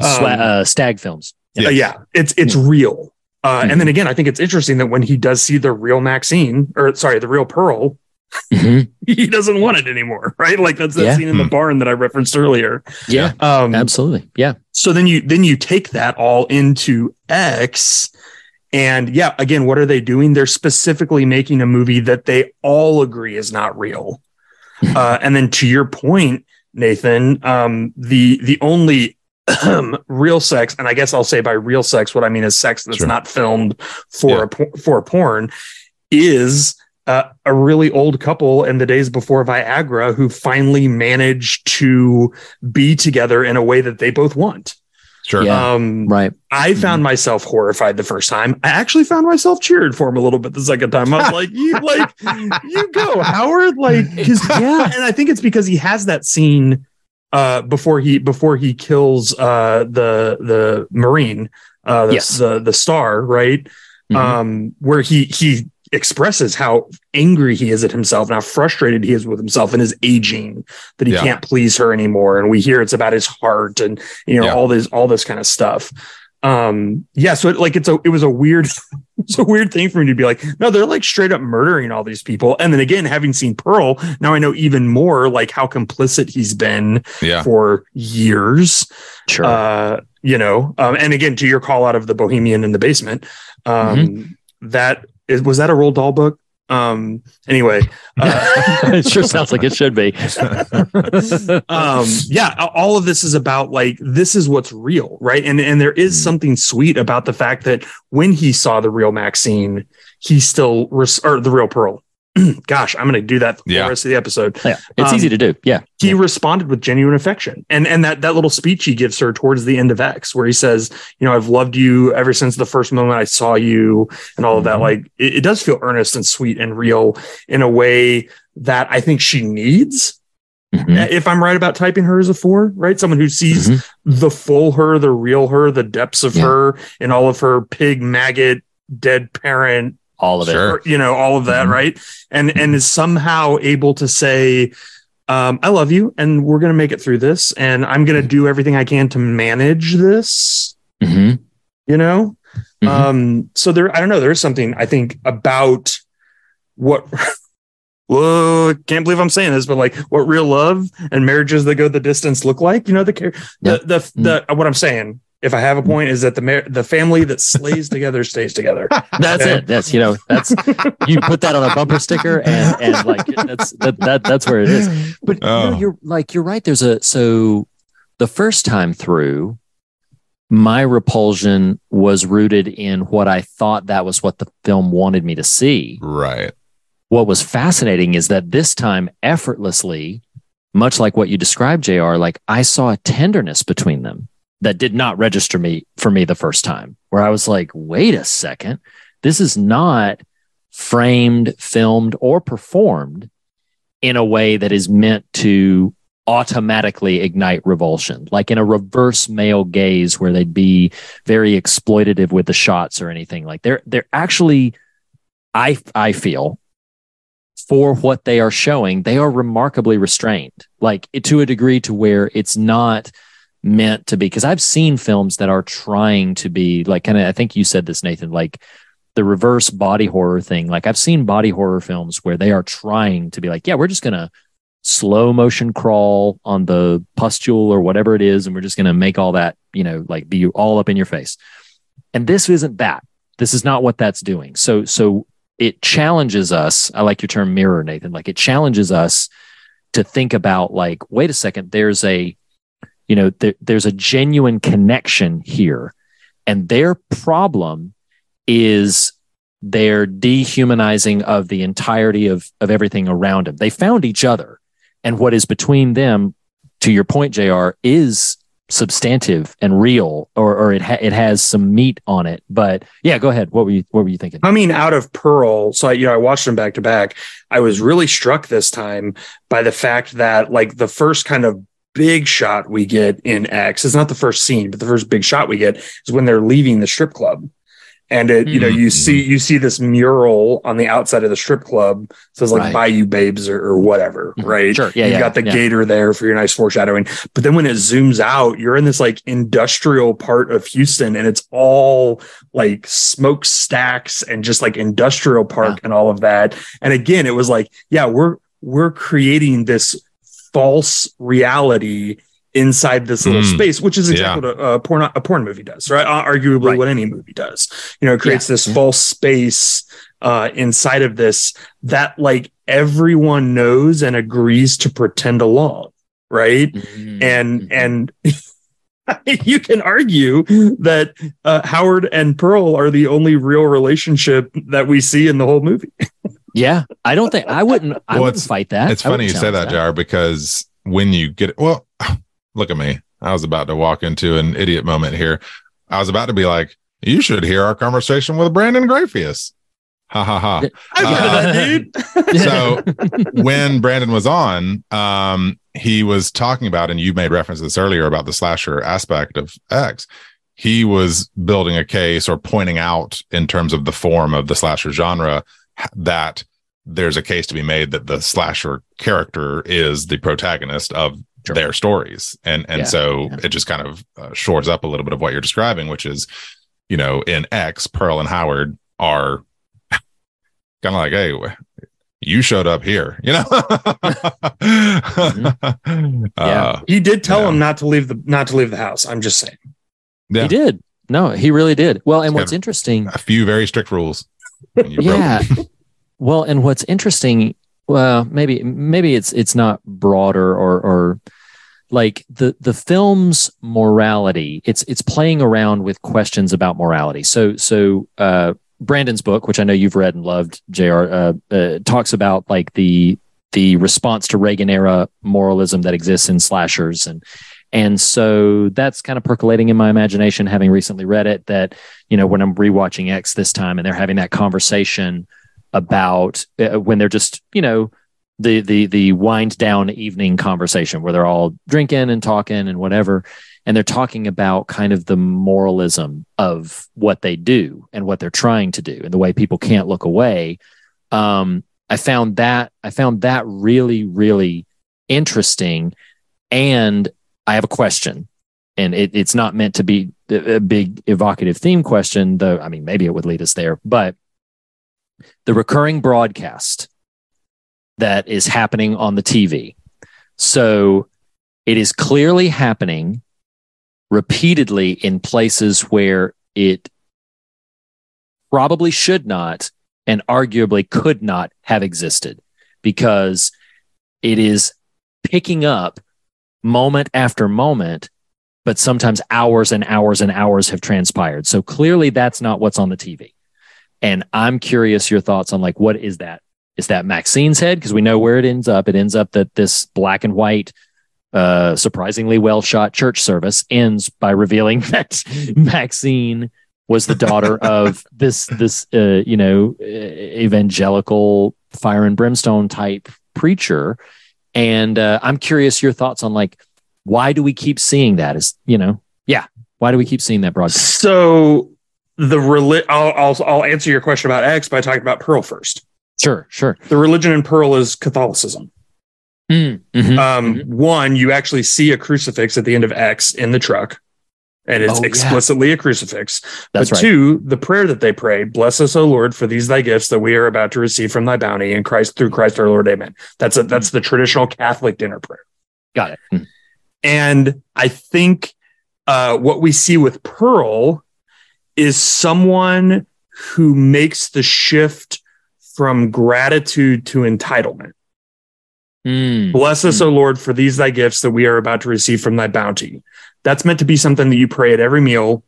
Swa- um, uh, stag films. uh, yeah, it's it's real. Uh, Mhm. And then again, I think it's interesting that when he does see the real Maxine, or sorry, the real Pearl, Mhm. *laughs* he doesn't want it anymore, right? Like that's that Yeah. scene in the Hmm. barn that I referenced earlier. Yeah. Um, Absolutely. Yeah. so then you then you take that all into X, and yeah, again, what are they doing? They're specifically making a movie that they all agree is not real. *laughs* uh, and then to your point, Nathan, um, the the only real sex, and I guess I'll say by real sex, what I mean is sex that's Sure. not filmed for Yeah. a for a porn, is uh, a really old couple in the days before Viagra who finally managed to be together in a way that they both want. Sure. Yeah. Um, Right. I found myself horrified the first time. I actually found myself cheered for him a little bit the second time. I was like, "You *laughs* like, you go, Howard!" Like, *laughs* yeah, and I think it's because he has that scene uh, before he before he kills uh, the the marine, uh, the, Yes. the the star, right? Mhm. Um, where he he expresses how angry he is at himself and how frustrated he is with himself and his aging that he Yeah. can't please her anymore and we hear it's about his heart and you know Yeah. all this all this kind of stuff um yeah so it, like it's a it was a weird *laughs* it's a weird thing for me to be like no they're like straight up murdering all these people and then again having seen pearl now i know even more like how complicit he's been Yeah. for years Sure. uh you know um and again to your call out of the bohemian in the basement um Mm-hmm. that is was that a Roald Dahl book um anyway uh, *laughs* it sure sounds like it should be. *laughs* um yeah all of this is about like this is what's real right and and there is Mm. something sweet about the fact that when he saw the real maxine he still res- or the real pearl *clears throat* gosh i'm gonna do that for Yeah. the rest of the episode yeah, it's Um, easy to do. Yeah. he responded with genuine affection and and that that little speech he gives her towards the end of x where he says you know i've loved you ever since the first moment i saw you and all of that Mhm. like it, it does feel earnest and sweet and real in a way that i think she needs Mhm. if i'm right about typing her as a four right someone who sees Mhm. the full her the real her the depths of Yeah. her and all of her pig maggot dead parent All of it. Sure. or, you know all of that Mhm. right and and is somehow able to say um, i love you and we're going to make it through this and i'm going to do everything i can to manage this Mhm. you know Mhm. um so there i don't know there's something i think about what *laughs* Whoa, can't believe I'm saying this, but like what real love and marriages that go the distance look like, you know, the care, Yeah. the, the, the, what I'm saying, if I have a point is that the, mar- the family that slays together stays together. *laughs* That's Okay. it. That's you know that's you put that on a bumper sticker and and like that's that, that that's where it is. But you know, Oh. you're like you're right. There's a so the first time through, my repulsion was rooted in what I thought that was what the film wanted me to see. Right. What was fascinating is that this time, effortlessly, much like what you described, Jr., like I saw a tenderness between them that did not register me for me the first time, where I was like, wait a second, this is not framed, filmed, or performed in a way that is meant to automatically ignite revulsion, like in a reverse male gaze where they'd be very exploitative with the shots or anything. Like they're they're actually, I I feel, for what they are showing, they are remarkably restrained, like to a degree to where it's not meant to be. Because I've seen films that are trying to be like, kind of, I think you said this, Nathan, like the reverse body horror thing. Like I've seen body horror films where they are trying to be like, yeah, we're just going to slow motion crawl on the pustule or whatever it is. And we're just going to make all that, you know, like be all up in your face. And this isn't that. This is not what that's doing. So, so it challenges us. I like your term mirror, Nathan. Like it challenges us to think about like, wait a second, there's a, you know, there, there's a genuine connection here. And their problem is their dehumanizing of the entirety of, of everything around them. They found each other. And what is between them, to your point, JR, is substantive and real, or, or it, ha- it has some meat on it. But yeah, go ahead. What were you, what were you thinking? Coming out of Pearl, so I, you know, I watched them back to back. I was really struck this time by the fact that, like, the first kind of big shot we get in X is not the first scene, but the first big shot we get is when they're leaving the strip club. And it, you know, you see you see this mural on the outside of the strip club says like Right. "Bayou Babes" or, or whatever, Mhm. right? Sure. Yeah, you yeah, got the yeah. gator there for your nice foreshadowing. But then when it zooms out, you're in this like industrial part of Houston, and it's all like smokestacks and just like industrial park and all of that. And again, it was like, yeah, we're we're creating this false reality inside this little Mm. space, which is exactly Yeah. what a, a porn a porn movie does, right? Uh, Arguably, Right. what any movie does. You know, it creates Yeah. this Yeah. false space uh, inside of this that like everyone knows and agrees to pretend along, right? Mm-hmm. And and *laughs* you can argue that uh, Howard and Pearl are the only real relationship that we see in the whole movie. *laughs* Yeah, I don't think I wouldn't. I Well, wouldn't fight that. It's funny you say challenge that, Jar, because when you get well, *sighs* look at me. I was about to walk into an idiot moment here. I was about to be like, "You should hear our conversation with Brandon Grafius." Ha ha ha. I've heard of Uh, that dude. *laughs* so when Brandon was on, um, he was talking about, and you made reference to this earlier about the slasher aspect of X. He was building a case or pointing out in terms of the form of the slasher genre that there's a case to be made that the slasher character is the protagonist of Sure. their stories, and and Yeah, so yeah. it just kind of uh, shores up a little bit of what you're describing, which is, you know, in X, Pearl and Howard are *laughs* kind of like, hey, you showed up here, you know. *laughs* uh, He did tell Yeah. him not to leave the not to leave the house. I'm just saying. yeah, He did. No, he really did. Well, and He's what's interesting, a few very strict rules. Yeah. well, and what's interesting, well, maybe maybe it's it's not broader or or like the the film's morality. It's it's playing around with questions about morality. So so uh, Brandon's book, which I know you've read and loved, Jr. Uh, uh, talks about like the the response to Reagan era moralism that exists in slashers and and so that's kind of percolating in my imagination having recently read it that you know when i'm rewatching x this time and they're having that conversation about uh, when they're just you know the the the wind down evening conversation where they're all drinking and talking and whatever and they're talking about kind of the moralism of what they do and what they're trying to do and the way people can't look away. Um i found that i found that really really interesting. And i have a question. And it, it's not meant to be a big evocative theme question though i mean maybe it would lead us there but the recurring broadcast that is happening on the tv so it is clearly happening repeatedly in places where it probably should not and arguably could not have existed because it is picking up moment after moment but sometimes hours and hours and hours have transpired. So clearly that's not what's on the tv and i'm curious your thoughts on like what is that? Is that maxine's head? Because we know where it ends up. It ends up that this black and white uh, surprisingly well shot church service ends by revealing *laughs* that Maxine was the daughter *laughs* of this this uh, you know evangelical fire and brimstone type preacher, and uh, I'm curious your thoughts on like why do we keep seeing that? Is you know yeah why do we keep seeing that broadcast? So the reli- I'll, I'll I'll answer your question about X by talking about Pearl first. Sure, sure. The religion in Pearl is Catholicism. Mhm. Um, One, you actually see a crucifix at the end of X in the truck, and it's Oh, yeah. explicitly a crucifix. That's but right. two, the prayer that they pray, "Bless us, O Lord, for these thy gifts that we are about to receive from thy bounty in Christ through Christ our Lord, Amen." That's a, that's the traditional Catholic dinner prayer. Got it. Mm. And I think uh, what we see with Pearl is someone who makes the shift from gratitude to entitlement. Mm. Bless us, O Lord, for these thy gifts that we are about to receive from thy bounty. That's meant to be something that you pray at every meal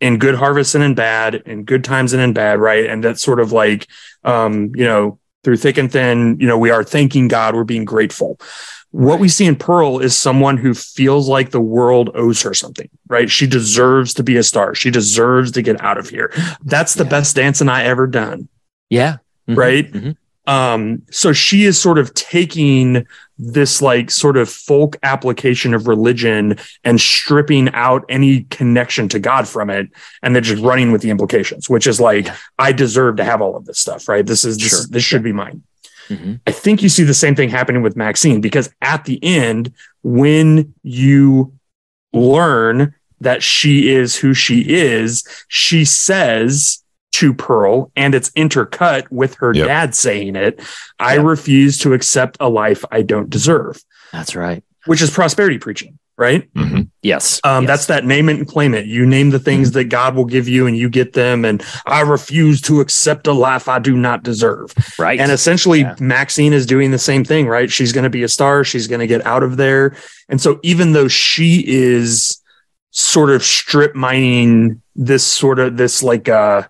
in good harvest and in bad, in good times and in bad, right? And that's sort of like, um, you know, through thick and thin, you know, we are thanking God, we're being grateful. What we see in Pearl is someone who feels like the world owes her something, right? She deserves to be a star. She deserves to get out of here. That's the Yeah. best dancing I ever done Yeah. Mhm. right? Mhm. Um, so she is sort of taking this like sort of folk application of religion and stripping out any connection to God from it, and then just running with the implications, which is like, Yeah. I deserve to have all of this stuff, right? This is this, Sure. this should be mine. Mhm. I think you see the same thing happening with Maxine because at the end, when you learn that she is who she is, she says to Pearl, and it's intercut with her Yep. dad saying it I Yep. refuse to accept a life I don't deserve, That's right. which is prosperity preaching, right? Mhm. Yes. Um, Yes. That's that name it and claim it. You name the things that God will give you and you get them. And I refuse to accept a life I do not deserve. right. And essentially, Yeah. Maxine is doing the same thing, right? She's going to be a star. She's going to get out of there. And so, even though she is sort of strip mining this sort of this like uh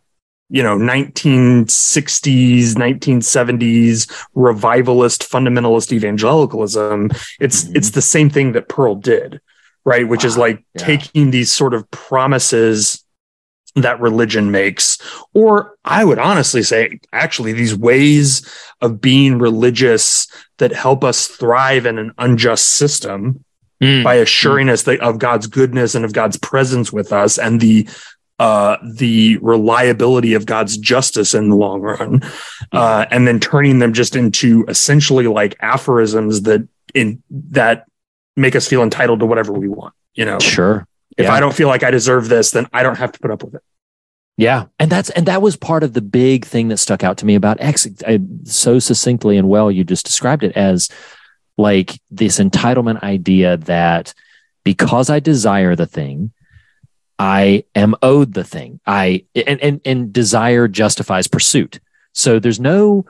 you know 1960s 1970s revivalist fundamentalist evangelicalism it's Mhm. it's the same thing that pearl did right which is like Yeah. taking these sort of promises that religion makes or i would honestly say actually these ways of being religious that help us thrive in an unjust system Mm. by assuring us that of God's goodness and of God's presence with us and the uh the reliability of God's justice in the long run uh and then turning them just into essentially like aphorisms that in that make us feel entitled to whatever we want you know Sure. if Yeah. I don't feel like I deserve this then I don't have to put up with it Yeah, and that's and that was part of the big thing that stuck out to me about X. I, so succinctly and well, you just described it as like this entitlement idea that because I desire the thing, I am owed the thing. I and and, and desire justifies pursuit. So there's no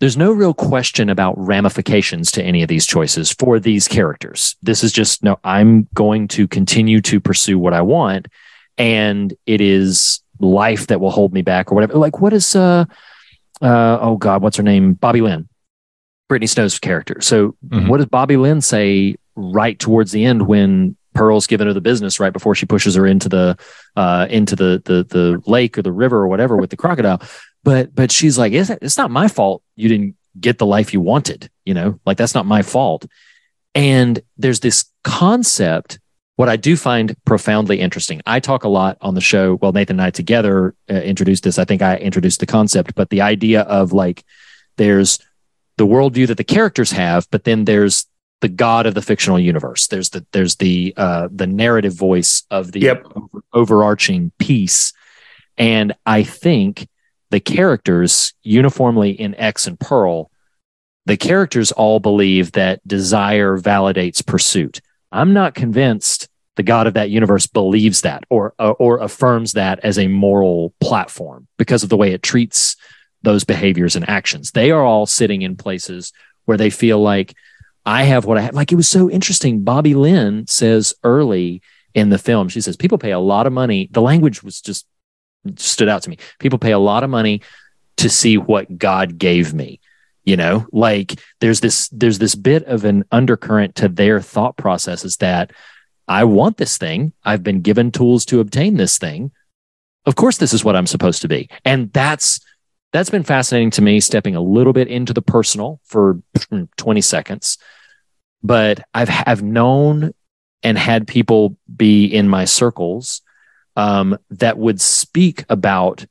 there's no real question about ramifications to any of these choices for these characters. This is just no, I'm going to continue to pursue what I want, and it is life that will hold me back or whatever. Like, what is uh uh oh god, what's her name? Bobby-Lynne, Brittany Snow's character. So Mhm. what does Bobby-Lynne say right towards the end when Pearl's given her the business right before she pushes her into the uh into the the the lake or the river or whatever with the crocodile? But but she's like, it's, it's not my fault you didn't get the life you wanted, you know, like that's not my fault. And there's this concept what I do find profoundly interesting. I talk a lot on the show. Well, Nathan and I together uh, introduced this. I think I introduced the concept, but the idea of like there's the worldview that the characters have, but then there's the god of the fictional universe. There's the there's the uh, the narrative voice of the Yep. over- overarching piece, and I think the characters uniformly in X and Pearl, the characters all believe that desire validates pursuit. I'm not convinced the God of that universe believes that or uh, or affirms that as a moral platform because of the way it treats those behaviors and actions. They are all sitting in places where they feel like I have what I have. Like it was so interesting. Bobby-Lynne says early in the film, she says people pay a lot of money. The language was just stood out to me. People pay a lot of money to see what God gave me you know like there's this there's this bit of an undercurrent to their thought processes that i want this thing i've been given tools to obtain this thing of course this is what i'm supposed to be and that's that's been fascinating to me stepping a little bit into the personal for 20 seconds. But i've have known and had people be in my circles um, that would speak about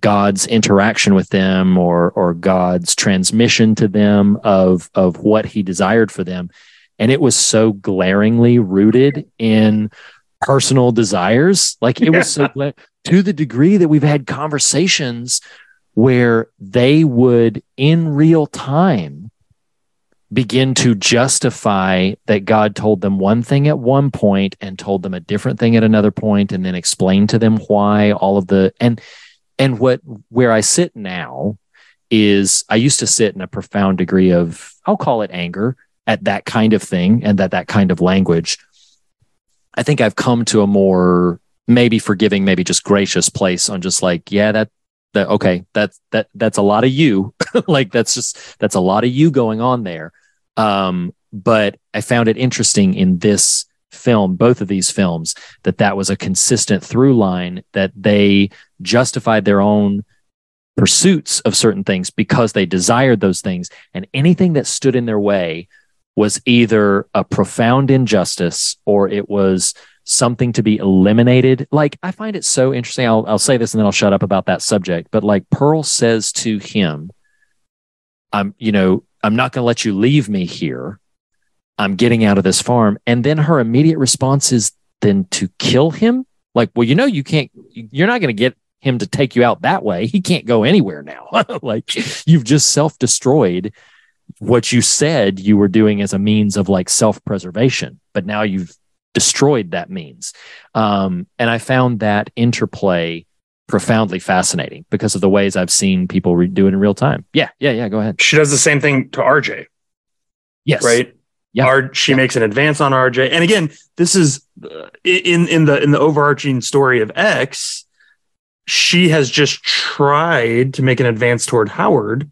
God's interaction with them or or God's transmission to them of of what he desired for them. And it was so glaringly rooted in personal desires. Like it was so *laughs* to the degree that we've had conversations where they would in real time begin to justify that God told them one thing at one point and told them a different thing at another point and then explain to them why all of the and and what where I sit now is I used to sit in a profound degree of I'll call it anger at that kind of thing and that that kind of language. I think I've come to a more maybe forgiving, maybe just gracious place on just like, yeah, that that okay, that's that that's a lot of you. *laughs* like that's just that's a lot of you going on there. Um, but I found it interesting in this film, both of these films, that that was a consistent through line that they justified their own pursuits of certain things because they desired those things. And anything that stood in their way was either a profound injustice or it was something to be eliminated. Like, I find it so interesting. I'll, I'll say this and then I'll shut up about that subject. But like Pearl says to him, I'm, you know, I'm not going to let you leave me here. I'm getting out of this farm. And then her immediate response is then to kill him. Like, well, you know, you can't, you're not going to get him to take you out that way. He can't go anywhere now. *laughs* like, you've just self destroyed what you said you were doing as a means of like self preservation, but now you've destroyed that means. Um, and I found that interplay profoundly fascinating because of the ways I've seen people re- do it in real time. Yeah, yeah, yeah. Go ahead. she does the same thing to RJ Yes. right Yeah. R, she makes an advance on RJ and again this is uh, in in the in the overarching story of X she has just tried to make an advance toward Howard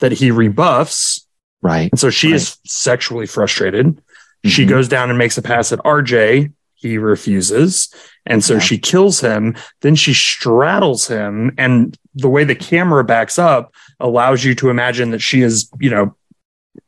that he rebuffs. Right. And so she Right. is sexually frustrated. She Mhm. goes down and makes a pass at RJ. He refuses. And so Yeah. she kills him. Then she straddles him. And the way the camera backs up allows you to imagine that she is, you know,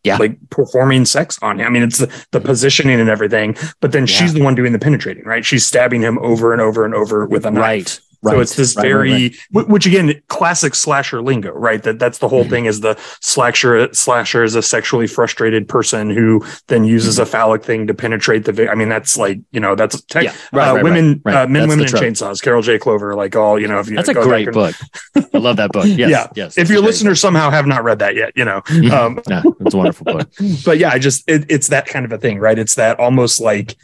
Yeah. like performing sex on him. I mean, it's the, the positioning and everything, but then she's the one doing the penetrating, right? She's stabbing him over and over and over with a knife. Right. So it's this Right, right, very, right. wh- which again, classic slasher lingo, right? That that's the whole Mm-hmm. thing is the slasher slasher is a sexually frustrated person who then uses a phallic thing to penetrate the. I mean, that's like you know that's tech, Mm-hmm. Yeah, right, uh, right, women, right, right. Uh, men, That's women, and chainsaws. Carol J. Clover, like all you know. If you That's a go back great and- book. I love that book. Yes. yeah, Yes. If your a listeners somehow have not read that yet, you know, *laughs* um, yeah, it's a wonderful book. *laughs* but yeah, I just it, it's that kind of a thing, right? It's that almost like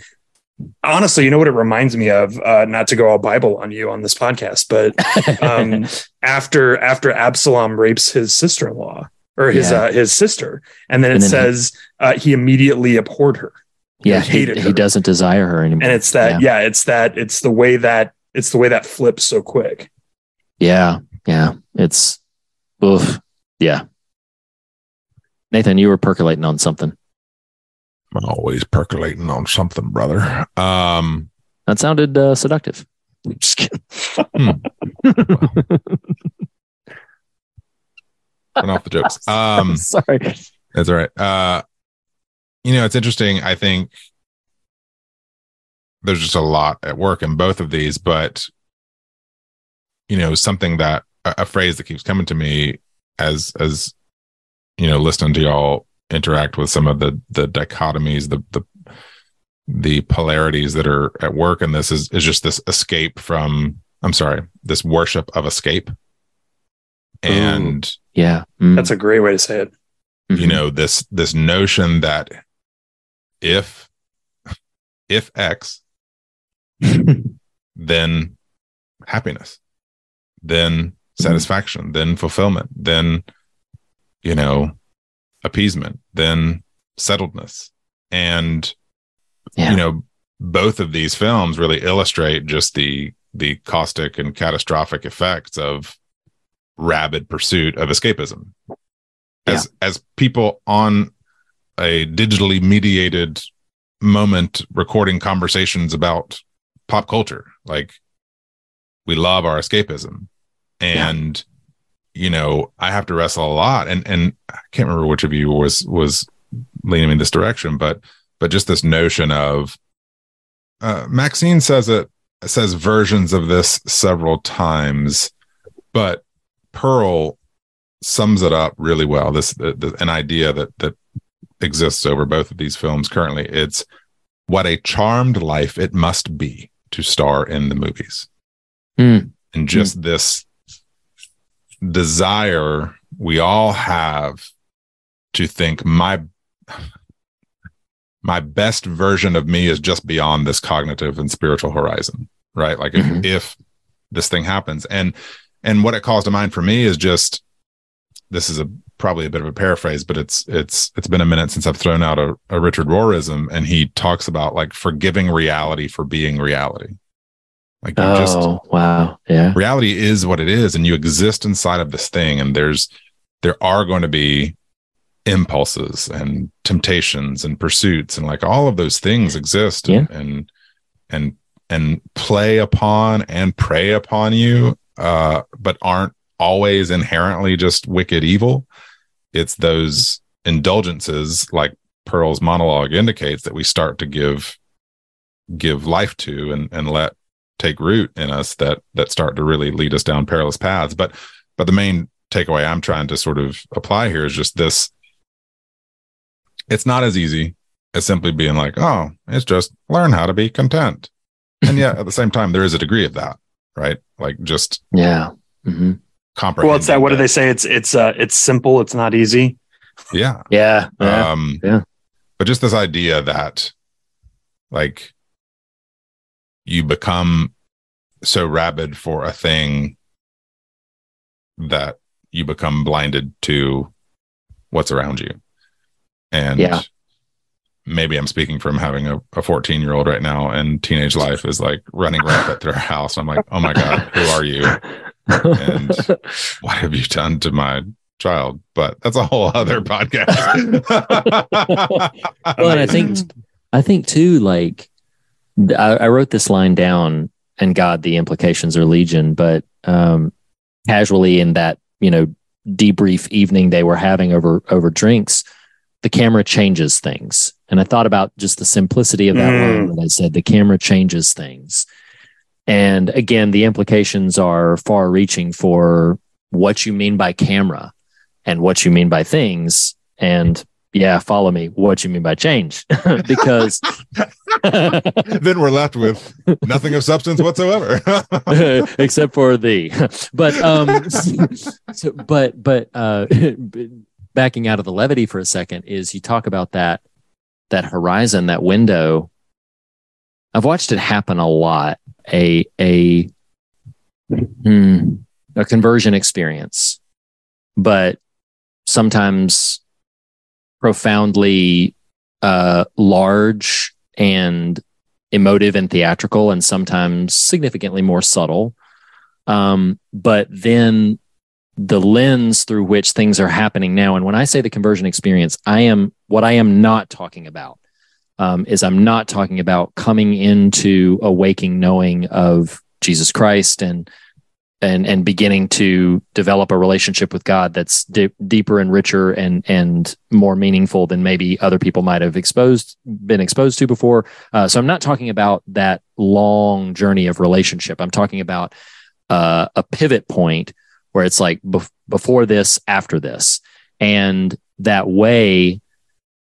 honestly, you know what it reminds me of? Uh, not to go all Bible on you on this podcast, but um, *laughs* after after Absalom rapes his sister in law or his Yeah. uh, his sister, and then it And then he- says uh, he immediately abhorred her. yeah, He he, hated he her. doesn't desire her anymore. and it's that yeah. it's that it's the way that it's the way that flips so quick. Yeah, yeah. It's oof. Yeah. Nathan, you were percolating on something. I'm always percolating on something, brother. Um, That sounded uh, seductive. *laughs* Just kidding. turn off the jokes. *laughs* Um, Sorry. That's all right. Uh, you know, it's interesting. I think there's just a lot at work in both of these, but you know, something that a, a phrase that keeps coming to me as as you know, listening to y'all interact with some of the the dichotomies, the the the polarities that are at work in this is is just this escape from I'm sorry, this worship of escape. And Yeah. Mm. That's a great way to say it. you Mhm. know this this notion that if if x *laughs* then happiness then satisfaction then fulfillment then you know appeasement then settledness. And Yeah. you know both of these films really illustrate just the the caustic and catastrophic effects of rabid pursuit of escapism. As as people on a digitally mediated moment recording conversations about pop culture like we love our escapism. And you know i have to wrestle a lot. And and i can't remember which of you was was leaning in this direction but but just this notion of uh, maxine says it says versions of this several times but pearl sums it up really well. This the, the, an idea that that exists over both of these films currently. It's what a charmed life it must be to star in the movies. Mm. and just this desire we all have to think my my best version of me is just beyond this cognitive and spiritual horizon right? Like Mhm. if, if this thing happens. And and what it calls to mind for me is just this is a probably a bit of a paraphrase but it's it's it's been a minute since i've thrown out a, a richard rohrism and he talks about like forgiving reality for being reality like you Oh, just wow. Yeah. reality is what it is and you exist inside of this thing and there's there are going to be impulses and temptations and pursuits and like all of those things exist and and and, and play upon and prey upon you uh but aren't always inherently just wicked evil it's those indulgences like pearl's monologue indicates that we start to give give life to and and let take root in us that that start to really lead us down perilous paths but but the main takeaway i'm trying to sort of apply here is just this it's not as easy as simply being like oh it's just learn how to be content *laughs* and yet at the same time there is a degree of that right like just Yeah. mm-hmm. comprehend Well, it's that. What do they say? It's it's uh it's simple. It's not easy. yeah Yeah. Yeah. um Yeah. but just this idea that like you become so rabid for a thing that you become blinded to what's around you and Yeah. maybe i'm speaking from having a, a 14 year old right now and teenage life is like running rampant through our house i'm like oh my god who are you and *laughs* what have you done to my child? But that's a whole other podcast. *laughs* well, and I think *laughs* I think too, like I, I wrote this line down, and God, the implications are legion, but um, casually in that you know debrief evening they were having over over drinks, the camera changes things, and I thought about just the simplicity of that Mm. line when I said the camera changes things, and again, the implications are far reaching for what you mean by camera and what you mean by things, and yeah, follow me. What you mean by change? *laughs* because *laughs* then we're left with nothing of substance whatsoever. *laughs* except for the but um so, but but uh backing out of the levity for a second is you talk about that that horizon that window i've watched it happen a lot a a hmm, a conversion experience but sometimes profoundly uh large and emotive and theatrical and sometimes significantly more subtle. Um but then the lens through which things are happening now and when i say the conversion experience i am what i am not talking about um, is i'm not talking about coming into a waking knowing of jesus christ and and and beginning to develop a relationship with God that's di- deeper and richer and and more meaningful than maybe other people might have exposed been exposed to before. Uh, so I'm not talking about that long journey of relationship. I'm talking about uh, a pivot point where it's like bef- before this, after this, and that way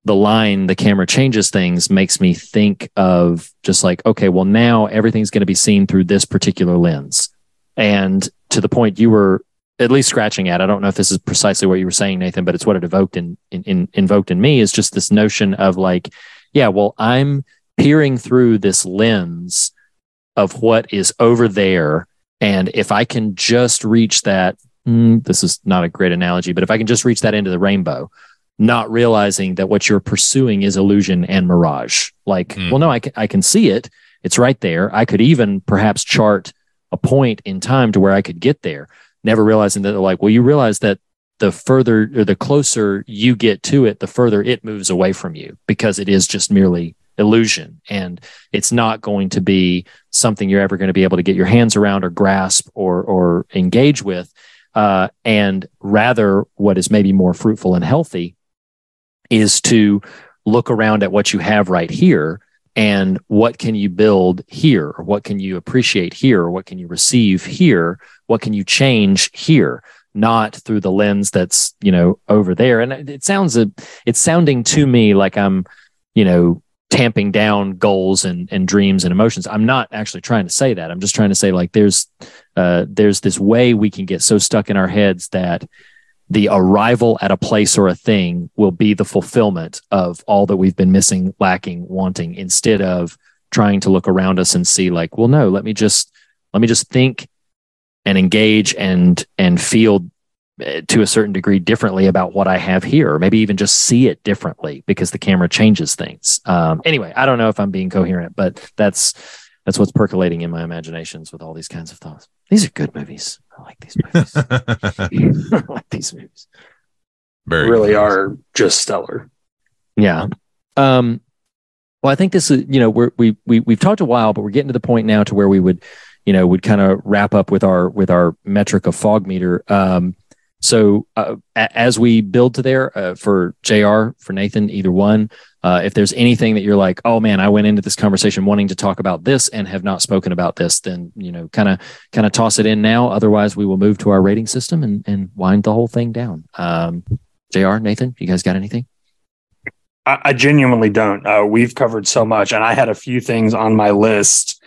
the line the camera changes things makes me think of just like okay well now everything's going to be seen through this particular lens and to the point you were at least scratching at i don't know if this is precisely what you were saying nathan but it's what it evoked in, in, in invoked in me is just this notion of like yeah well i'm peering through this lens of what is over there. And if i can just reach that mm, this is not a great analogy but if i can just reach that end of the rainbow not realizing that what you're pursuing is illusion and mirage. Like Mm. well no I can, I can see it. It's right there. I could even perhaps chart a point in time to where I could get there, never realizing that they're like, well, you realize that the further or the closer you get to it, the further it moves away from you because it is just merely illusion. And it's not going to be something you're ever going to be able to get your hands around or grasp or or engage with. Uh, and rather what is maybe more fruitful and healthy is to look around at what you have right here and what can you build here? Or what can you appreciate here? Or what can you receive here? What can you change here? Not through the lens that's you know over there. And it sounds a, it's sounding to me like i'm you know tamping down goals and and dreams and emotions. I'm not actually trying to say that. I'm just trying to say like there's uh there's this way we can get so stuck in our heads that the arrival at a place or a thing will be the fulfillment of all that we've been missing, lacking, wanting, instead of trying to look around us and see like, well, no, let me just let me just think and engage and and feel uh, to a certain degree differently about what I have here, or maybe even just see it differently because the camera changes things. Um, anyway, I don't know if I'm being coherent, but that's that's what's percolating in my imaginations with all these kinds of thoughts. These are good movies. I like these movies. *laughs* *laughs* I like these movies. Very really good. are just stellar. Yeah. Um, well, I think this is, you know, we're, we, we, we've talked a while, but we're getting to the point now to where we would, you know, would kind of wrap up with our, with our metric of fog meter. Um, so uh, a- as we build to there uh, for JR, for Nathan, either one, uh, if there's anything that you're like, oh man, I went into this conversation wanting to talk about this and have not spoken about this, then, you know, kind of, kind of toss it in now. Otherwise we will move to our rating system and, and wind the whole thing down. Um, JR, Nathan, you guys got anything? I, I genuinely don't. Uh, we've covered so much, and I had a few things on my list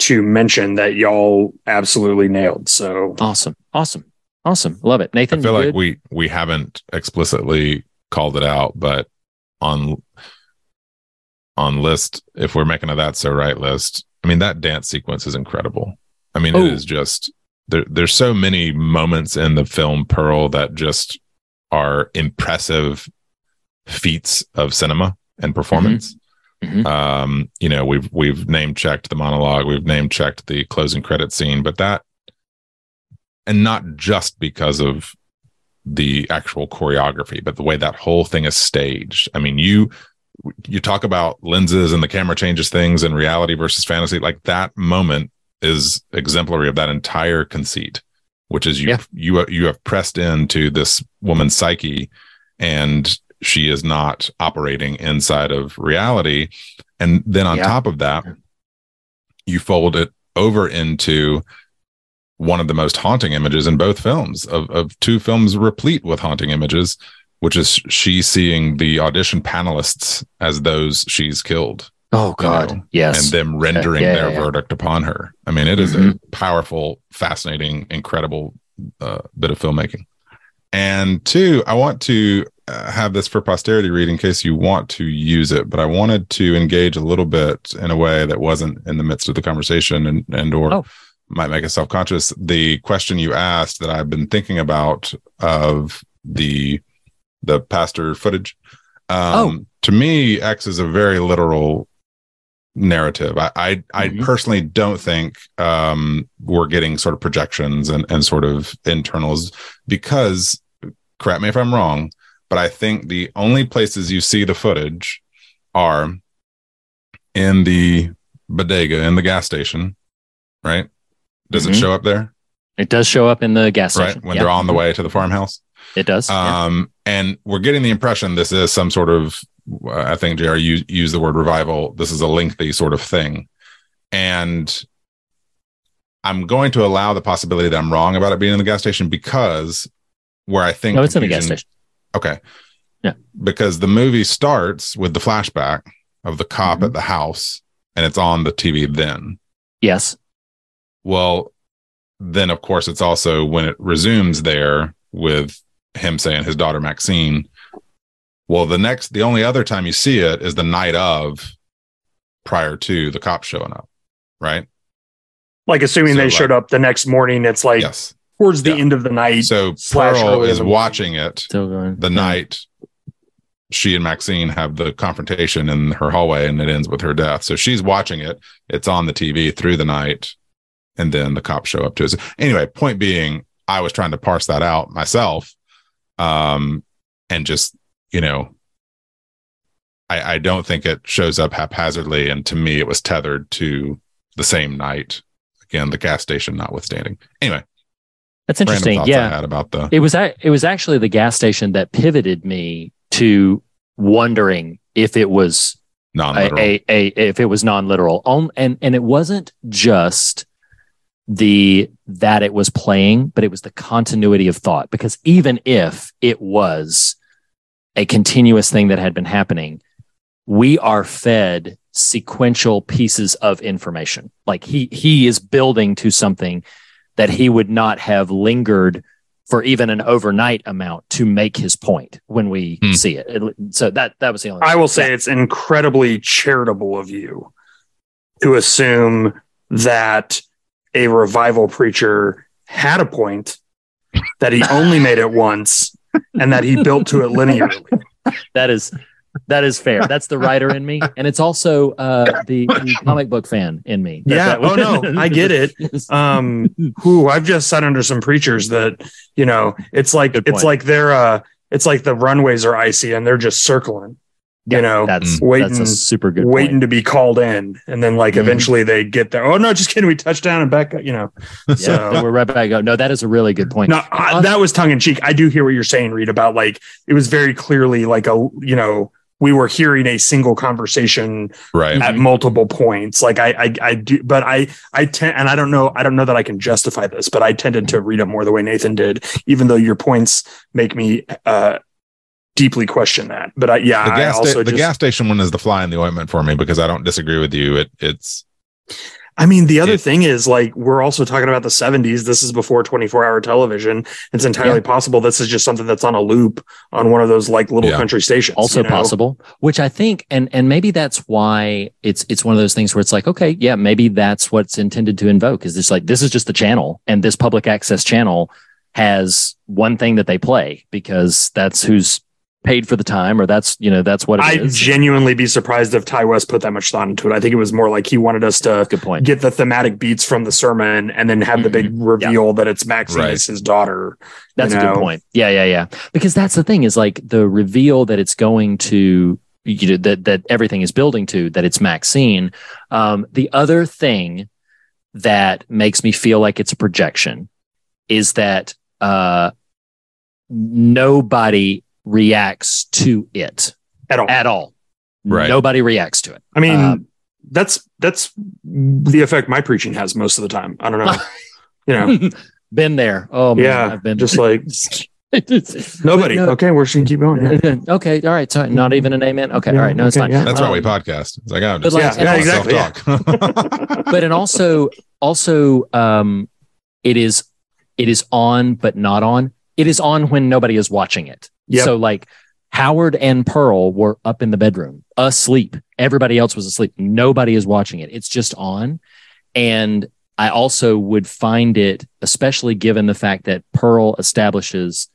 to mention that y'all absolutely nailed. So Awesome. Awesome. Awesome. Love it. Nathan, I feel you like good? we we haven't explicitly called it out, but on on list, if we're making a that's so right list, I mean that dance sequence is incredible. I mean, Oh. it is just there. There's so many moments in the film Pearl that just are impressive feats of cinema and performance. Mhm. Um, you know, we've we've name checked the monologue, we've name checked the closing credit scene, but that and not just because of the actual choreography, but the way that whole thing is staged. I mean, you you talk about lenses and the camera changes things and reality versus fantasy. Like that moment is exemplary of that entire conceit, which is you Yeah. you you have pressed into this woman's psyche, and she is not operating inside of reality. And then on Yeah. top of that, you fold it over into one of the most haunting images in both films of, of two films replete with haunting images, which is she seeing the audition panelists as those she's killed Oh you God, know, yes. and them rendering Yeah, their yeah, verdict upon her. I mean, it is Mhm. a powerful, fascinating, incredible uh, bit of filmmaking. And two, I want to uh, have this for posterity read in case you want to use it, but I wanted to engage a little bit in a way that wasn't in the midst of the conversation and and or Oh. might make us self-conscious. The question you asked that I've been thinking about of the the pastor footage. Um, Oh. to me, X is a very literal narrative. I I, I Mhm. personally don't think um, we're getting sort of projections and and sort of internals because correct me if I'm wrong, but I think the only places you see the footage are in the bodega in the gas station, right? Does it Mhm. show up there? It does show up in the gas station. Right when Yeah. they're on the way to the farmhouse. It does. yeah. Um, and we're getting the impression this is some sort of, I think JR used use the word revival. This is a lengthy sort of thing. And I'm going to allow the possibility that I'm wrong about it being in the gas station because where I think no, it's in the gas station. Okay. Yeah. Because the movie starts with the flashback of the cop Mm-hmm. at the house and it's on the TV then. Yes. Well, then of course it's also when it resumes there with him saying his daughter Maxine. Well, the next, the only other time you see it is the night of prior to the cops showing up, right? Like assuming So, they like- showed up the next morning, it's like Yes. towards the Yeah. end of the night. So slash Pearl is watching it Still going. the night she and Maxine have the confrontation in her hallway and it ends with her death. So she's watching it. It's on the TV through the night. And then the cops show up to us. Anyway, point being, I was trying to parse that out myself. Um, and just, you know, I, I don't think it shows up haphazardly. And to me, it was tethered to the same night. Again, the gas station notwithstanding. Anyway, That's interesting. Yeah. had about the It was it was actually the gas station that pivoted me to wondering if it was non-literal. a, a if it was non-literal. On and and it wasn't just the that it was playing, but it was the continuity of thought. Because even if it was a continuous thing that had been happening, we are fed sequential pieces of information. Like he he is building to something that he would not have lingered for even an overnight amount to make his point when we Hmm. see it. It- So that that was the only. I will say it's incredibly charitable of you to assume that a revival preacher had a point, that he only made it once, and that he built to it linearly. that is that is fair. That's the writer in me, and it's also uh, the, the comic book fan in me. That- Yeah. that- Oh no, I get it. *laughs* Um, who I've just sat under some preachers that you know, it's like it's like they're uh, it's like the runways are icy and they're just circling. Yeah, you know, that's waiting- that's a super good waiting point. to be called in, and then like Mhm. eventually they get there. Oh no, just kidding. We touched down and back. up, You know, *laughs* Yeah, so we're right back. Go. No, that is a really good point. no, I, that was tongue in cheek. I do hear what you're saying, Reed, about like it was very clearly like a you know we were hearing a single conversation right. at multiple points. Like I, I, I do, but I, I tend, and I don't know, I don't know that I can justify this, but I tended to read it more the way Nathan did, even though your points make me uh, deeply question that. But I, yeah, the I gas, sta- also the just, gas station one is the fly in the ointment for me because I don't disagree with you. It it's I mean, the other it- thing is like we're also talking about the 70s. This is before 24 hour television. It's entirely Yeah. possible this is just something that's on a loop on one of those like little Yeah. country stations. also you know? possible which i think and and maybe that's why it's it's one of those things where it's like okay yeah maybe that's what's intended to invoke is this like this is just the channel and this public access channel has one thing that they play because that's who's paid for the time, or that's you know that's what it I'd is. genuinely be surprised if Ti West put that much thought into it. I think it was more like he wanted us to Good point. get the thematic beats from the sermon and then have the big reveal that it's Maxine Right. is his daughter. That's you a know? good point. Yeah, yeah, yeah. Because that's the thing is like the reveal that it's going to you know, that that everything is building to that it's Maxine. Um, the other thing that makes me feel like it's a projection is that uh, nobody reacts to it At all. at all. Right. Nobody reacts to it. I mean, Uh, that's that's the effect my preaching has most of the time. I don't know. *laughs* you know, *laughs* been there. Oh man, yeah, I've been just like *laughs* nobody. No. Okay, we're just gonna keep going. Yeah. okay, all right. So not even an amen. Okay, Yeah, all right. No, it's okay, fine. yeah. That's why we Um, podcast. It's like, oh, but just like- Yeah, yeah, exactly, yeah. self-talk. but and also also um it is it is on but not on it is on when nobody is watching it. Yep. so like howard and pearl were up in the bedroom asleep. Everybody else was asleep. Nobody is watching it. It's just on. And i also would find it especially given the fact that pearl establishes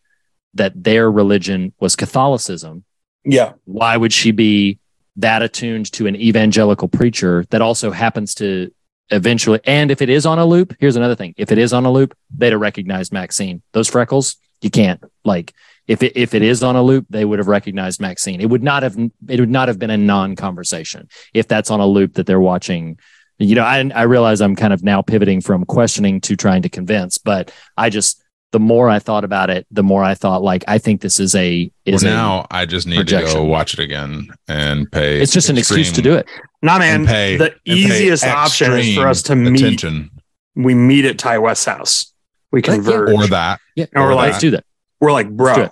that their religion was catholicism yeah, why would she be that attuned to an evangelical preacher that also happens to eventually and if it is on a loop here's another thing. If it is on a loop they'd have recognized maxine. Those freckles you can't like if it if it is on a loop they would have recognized maxine it would not have it would not have been a non-conversation if that's on a loop that they're watching you know i i realize i'm kind of now pivoting from questioning to trying to convince but i just the more i thought about it the more i thought like i think this is a well, is a now I just need to go watch it again and pay. it's just an excuse to do it nah, man. pay, the easiest option is for us to extreme meet. We meet at Ti West's house. We Right, yeah. converge. or that. yeah And we're or like, let's do that we're like, bro.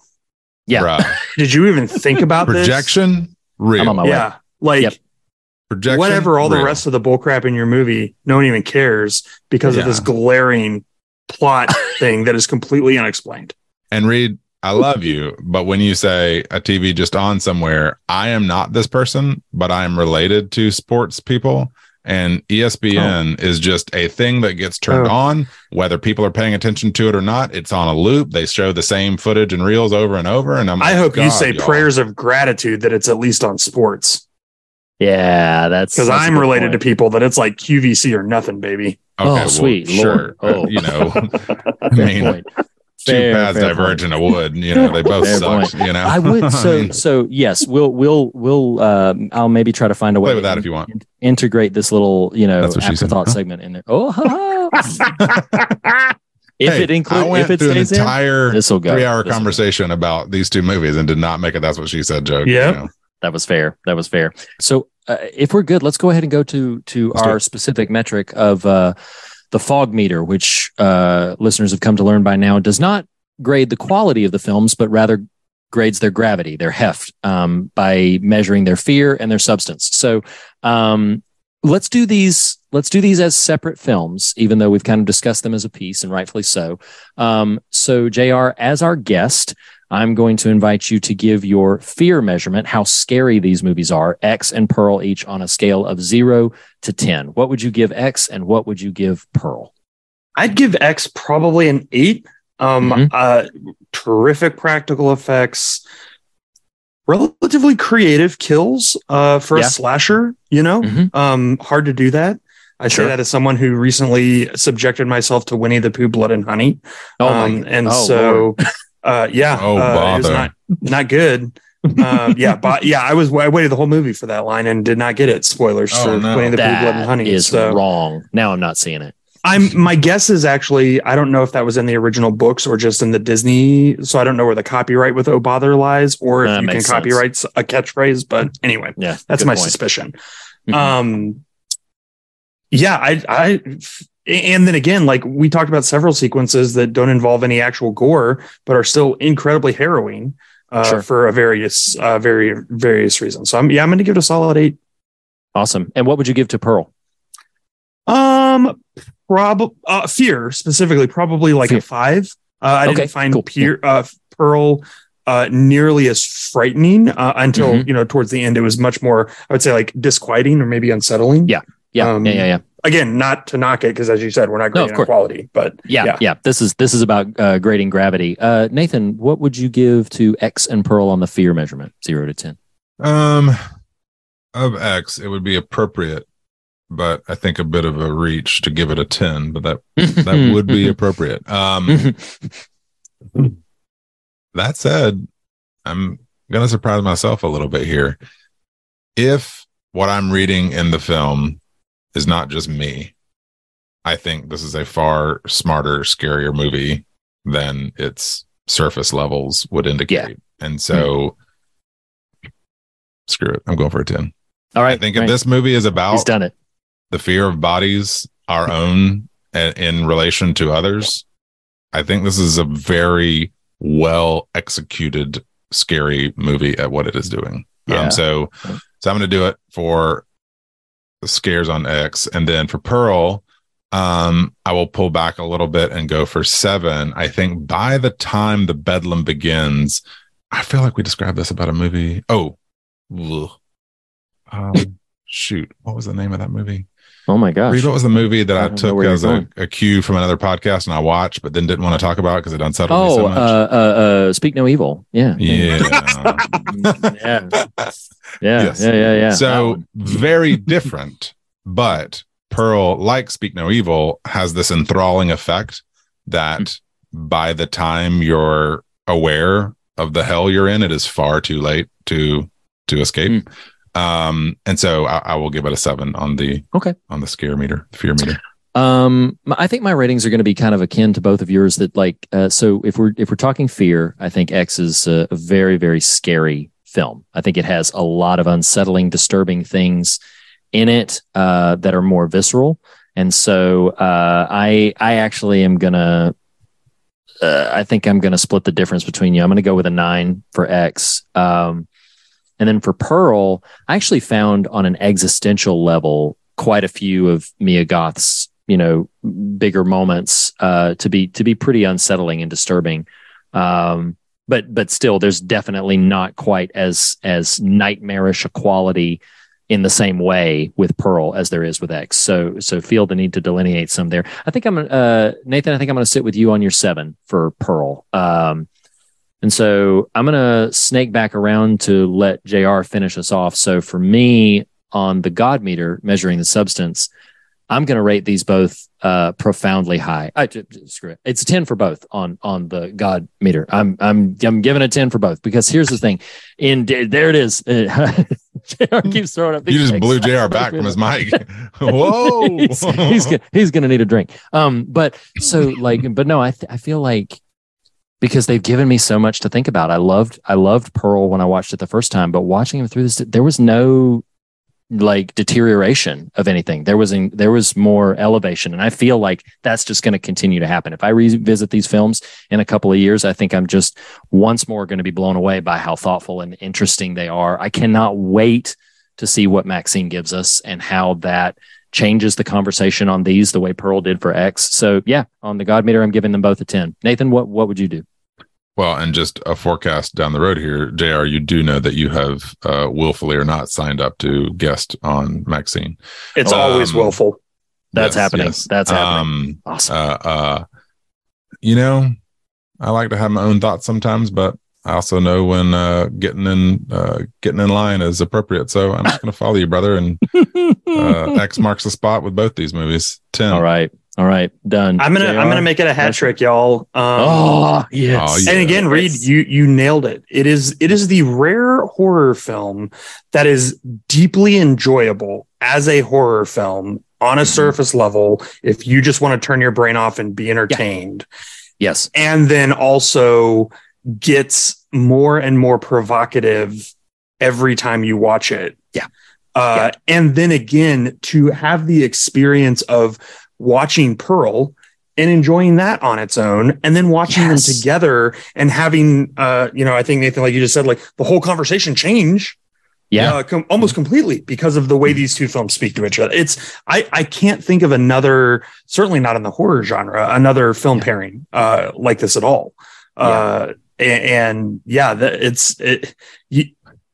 Yeah. bruh. *laughs* did you even think about this? projection real. I'm on my way. Yeah, like Yep. projection whatever. All the rest of the bullcrap in your movie, no one even cares because of this glaring plot *laughs* thing that is completely unexplained. And Reed, I love you, but when you say a TV just on somewhere, I am not this person, but I am related to sports people. And ESPN oh. is just a thing that gets turned Oh. on, whether people are paying attention to it or not. It's on a loop. They show the same footage and reels over and over. And I'm I like, hope you say y'all. prayers of gratitude that it's at least on sports Yeah, that's because that's a I'm related point. to people that it's like QVC or nothing, baby. Okay, oh, well, sweet sure. Lord. Oh, you know, *laughs* *laughs* I mean, point. Two Fair- paths fair diverge point. in a wood. You know, they both Fair suck. point. You know, I would so *laughs* so yes, we'll we'll we'll um I'll maybe try to find a way play with to that if you want. in- integrate this little you know That's what she said. afterthought Huh? segment in there. Oh, ha, ha. *laughs* if Hey, it includes if it through an stays in, entire this will go. three-hour This'll go. conversation about these two movies and did not make it. That's what she said. Joke. Yep. You know? That was fair. That was fair. So uh, if we're good, let's go ahead and go to to Let's our specific metric of uh, the fog meter, which uh, listeners have come to learn by now does not grade the quality of the films, but rather grades their gravity, their heft, um, by measuring their fear and their substance. So um, let's do these. Let's do these as separate films, even though we've kind of discussed them as a piece, and rightfully so. Um, so, JR As our guest, I'm going to invite you to give your fear measurement, how scary these movies are, X and Pearl each on a scale of zero to 10. What would you give X and what would you give Pearl? I'd give X probably an eight. Um, Mhm. uh, terrific practical effects, relatively creative kills uh, for Yeah. a slasher. You know, Mhm. um, hard to do that. I Sure. say that as someone who recently subjected myself to Winnie the Pooh, Blood and Honey. Oh, um, and oh, so, *laughs* uh, yeah, Oh, uh, it was bother. not not good. uh, yeah, *laughs* but yeah, I was I waited the whole movie for that line and did not get it. Spoilers Oh, for no. Winnie the Pooh, Blood and Honey. is so wrong. Now I'm not seeing it. I'm my guess is actually I don't know if that was in the original books or just in the Disney. So I don't know where the copyright with "Oh Bother" lies, or if That you can makes sense. copyright a catchphrase. But anyway, Yeah. that's my point. suspicion. Mhm. Um, yeah, I, I, and then again, like we talked about several sequences that don't involve any actual gore, but are still incredibly harrowing uh, Sure. for a various, uh, very various reasons. So I'm, yeah, I'm going to give it a solid eight. Awesome. And what would you give to Pearl? Um, probably uh, fear specifically, probably like Fear. a five. Uh, I Okay, didn't find cool. Peer, uh, Pearl uh, nearly as frightening uh, until Mhm. you know towards the end. It was much more, I would say, like disquieting or maybe unsettling. Yeah. Yeah. Um, yeah. Yeah. Yeah. Again, not to knock it because as you said, we're not No, grading on quality, but Yeah, yeah, This is this is about uh, grading gravity. Uh, Nathan, what would you give to X and Pearl on the fear measurement, zero to ten? Um, of X, it would be appropriate, but I think a bit of a reach to give it a ten. But that that would be *laughs* appropriate. Um, that said, I'm gonna surprise myself a little bit here. If what I'm reading in the film is not just me, I think this is a far smarter, scarier movie than its surface levels would indicate. And so, screw it. I'm going for a 10. All right. I think if right. this movie is about He's done it. the fear of bodies, our own, a- in relation to others, I think this is a very well executed, scary movie at what it is doing. Yeah. Um, so, so I'm going to do it for scares on X, and then for Pearl, um, I will pull back a little bit and go for seven. I think by the time the Bedlam begins, I feel like we described this about a movie. Oh, um, *laughs* shoot, what was the name of that movie? Oh my gosh. What was the movie that I I, took as a, a cue from another podcast and I watched, but then didn't want to talk about because it unsettled me Oh, so uh, much? uh, uh, speak no evil. Yeah. yeah. *laughs* yeah. Yeah. Yes. Yeah. Yeah. Yeah. So very different, but Pearl, like Speak No Evil, has this enthralling effect that Hmm. by the time you're aware of the hell you're in, it is far too late to to escape. Um, and so I, I will give it a seven on the Okay. on the scare meter, fear meter. Um, I think my ratings are going to be kind of akin to both of yours. That like, uh, so if we're if we're talking fear, I think X is a, a very very scary film. I think it has a lot of unsettling, disturbing things in it uh, that are more visceral, and so uh, I I actually am gonna. Uh, I think I'm going to split the difference between you. I'm going to go with a nine for X. Um, and then for Pearl, I actually found on an existential level quite a few of Mia Goth's, you know, bigger moments uh, to be to be pretty unsettling and disturbing. Um, but but still, there's definitely not quite as as nightmarish a quality in the same way with Pearl as there is with X. So so feel the need to delineate some there. I think I'm uh, Nathan. I think I'm going to sit with you on your seven for Pearl. Um, and so I'm going to snake back around to let JR finish us off. So for me, on the God meter measuring the substance, I'm going to rate these both uh, profoundly high. I, screw it. It's a 10 for both on on the God meter. I'm I'm I'm giving a 10 for both because here's the thing. In there it is. *laughs* JR keeps throwing up. You just blew. JR back from his mic. *laughs* Whoa. he's, he's gonna, he's gonna need a drink. Um, but so like, but no, I th- I feel like because they've given me so much to think about. I loved I loved Pearl when I watched it the first time, but watching him through this, there was no like deterioration of anything. There was in, there was more elevation, and I feel like that's just going to continue to happen. If I revisit these films in a couple of years, I think I'm just once more going to be blown away by how thoughtful and interesting they are. I cannot wait to see what Maxine gives us and how that changes the conversation on these the way Pearl did for X. So yeah, on the God meter, I'm giving them both a 10. Nathan, what what would you do? Well, and just a forecast down the road here, JR, you do know that you have uh, willfully or not signed up to guest on Maxine. It's Um, always willful. That's happening. That's happening. Um, Awesome. uh, uh, you know, I like to have my own thoughts sometimes, but I also know when uh, getting in uh, getting in line is appropriate. So I'm just going *laughs* to follow you, brother, and uh, X marks the spot with both these movies. Ten. All right. All right. Done. I'm gonna I'm gonna make it a hat trick, y'all. Um, Oh, yes. Oh, yeah. And again, Reed, you you nailed it. It is it is the rare horror film that is deeply enjoyable as a horror film on a surface level. If you just want to turn your brain off and be entertained, Yes. and then also gets more and more provocative every time you watch it. Yeah. Uh, And then again, to have the experience of watching Pearl and enjoying that on its own, and then watching Yes. them together and having, uh, you know, I think Nathan, like you just said, like the whole conversation change. Yeah. Uh, com- almost completely because of the way these two films speak to each other. It's I I can't think of another, certainly not in the horror genre, another film pairing uh, like this at all. Uh, a- and, yeah, the, it's it. You,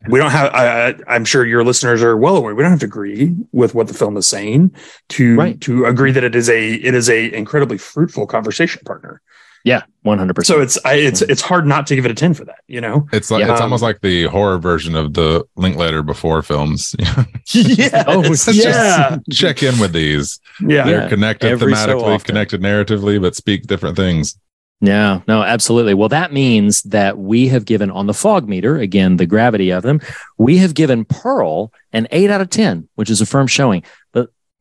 we don't have I, I- i'm sure your listeners are well aware we don't have to agree with what the film is saying to Right. to agree that it is a it is a incredibly fruitful conversation partner Yeah, one hundred percent. so it's I, it's it's hard not to give it a 10 for that you know It's like Yeah. it's Um, almost like the horror version of the Linklater before films. *laughs* *laughs* yeah Oh, Let's yeah just check in with these. yeah They're Yeah, connected every thematically, often. connected narratively, but speak different things. Yeah, no, absolutely. Well, that means that we have given on the fog meter, again, the gravity of them, we have given Pearl an eight out of 10, which is a firm showing.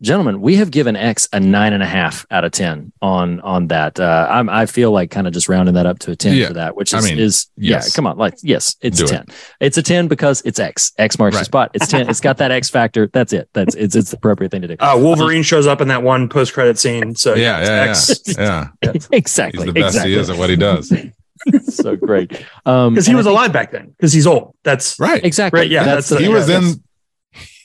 But gentlemen, we have given X a nine and a half out of 10 on, on that. Uh, I'm, I feel like kind of just rounding that up to a 10 Yeah. for that, which I is, mean, is yes. yeah, come on. Like, yes, it's Do a it. 10. It's a 10 because it's X. X marks the spot. It's 10. it's got that X factor. That's it. That's it's, it's the appropriate thing to do. uh, wolverine shows up in that one post-credit scene so yeah, yeah, it's yeah, X. yeah. *laughs* exactly. He's the best exactly. he is at what he does. *laughs* so great. Um, *laughs* because he and I was think- alive back then because he's old that's Right. Exactly. Right, yeah, That's that's- the- he was yeah, in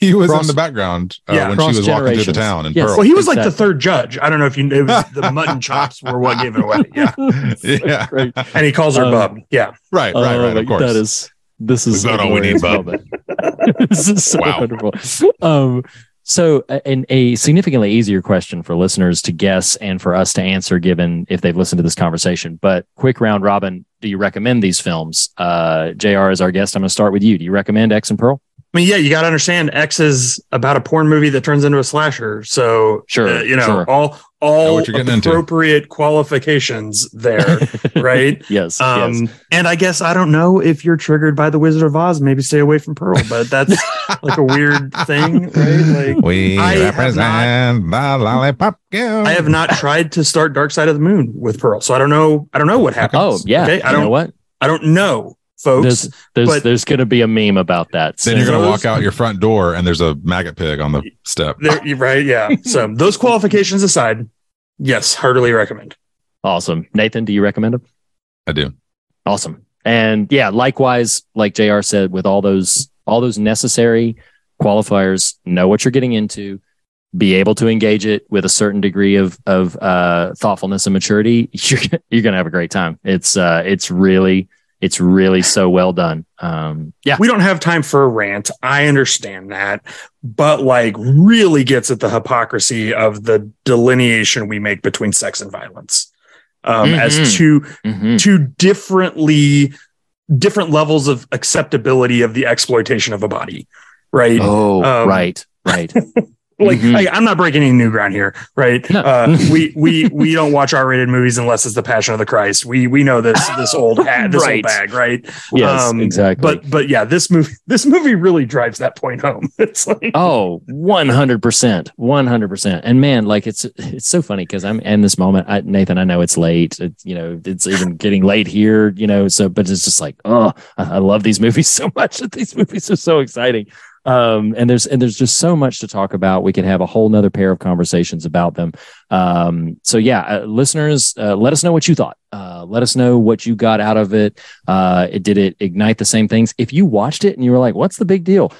he was Cross- in the background uh, Yeah, when she was walking through the town in Yes. Pearl. well he was like the third judge i don't know if you knew the mutton *laughs* chops were what gave it away yeah *laughs* *laughs* yeah. Great. and he calls her Um, bub yeah Right, right, right. my- Of course. That is this is We've got all we need, glorious bub. this is so Wow. wonderful. Um, so, a- and a significantly easier question for listeners to guess and for us to answer, given if they've listened to this conversation. But quick round robin, do you recommend these films? Uh, JR is our guest. I'm going to start with you. Do you recommend X and Pearl? I mean, yeah, you got to understand X is about a porn movie that turns into a slasher. So, Sure, uh, you know, sure. all all what you're into. appropriate qualifications there, *laughs* right? *laughs* yes. Um, yes. and I guess I don't know if you're triggered by the Wizard of Oz, maybe stay away from Pearl, but that's *laughs* like a weird thing, right? Like We I have represent the lollipop girl. I have not tried to start Dark Side of the Moon with Pearl, so I don't know. I don't know what happens. Oh, yeah. Okay, I you don't. know what? I don't know, folks. There's there's but- there's going to be a meme about that. Then you're gonna walk out your front door and there's a maggot pig on the step. There, right? Yeah. *laughs* So those qualifications aside, yes, heartily recommend. Awesome. Nathan, do you recommend them? I do. Awesome. And yeah, likewise, like JR said, with all those all those necessary qualifiers, know what you're getting into, be able to engage it with a certain degree of of uh, thoughtfulness and maturity, *laughs* you're you're gonna have a great time. It's uh it's really it's really so well done. Um yeah. We don't have time for a rant. I understand that, but like really gets at the hypocrisy of the delineation we make between sex and violence um, Mhm. as two Mhm. two differently different levels of acceptability of the exploitation of a body, right? Oh, Um, right, right. *laughs* like Mhm. I, I'm not breaking any new ground here, right? No. Uh, *laughs* we we we don't watch R-rated movies unless it's the Passion of the Christ. We we know this *laughs* this old hat, this Right. old bag, right? Yes, Um, exactly. But but yeah, this movie *laughs* this movie really drives that point home. It's like Oh, 100%. 100%. And man, like it's it's so funny cuz I'm in this moment I, Nathan, I know it's late. It's you know, it's even getting late here, you know, so but it's just like, oh, I, I love these movies so much. These movies are so exciting. Um and there's and there's just so much to talk about. We could have a whole nother pair of conversations about them. Um so yeah, uh, listeners, uh, let us know what you thought. Uh let us know what you got out of it. Uh it did it ignite the same things. If you watched it and you were like, what's the big deal?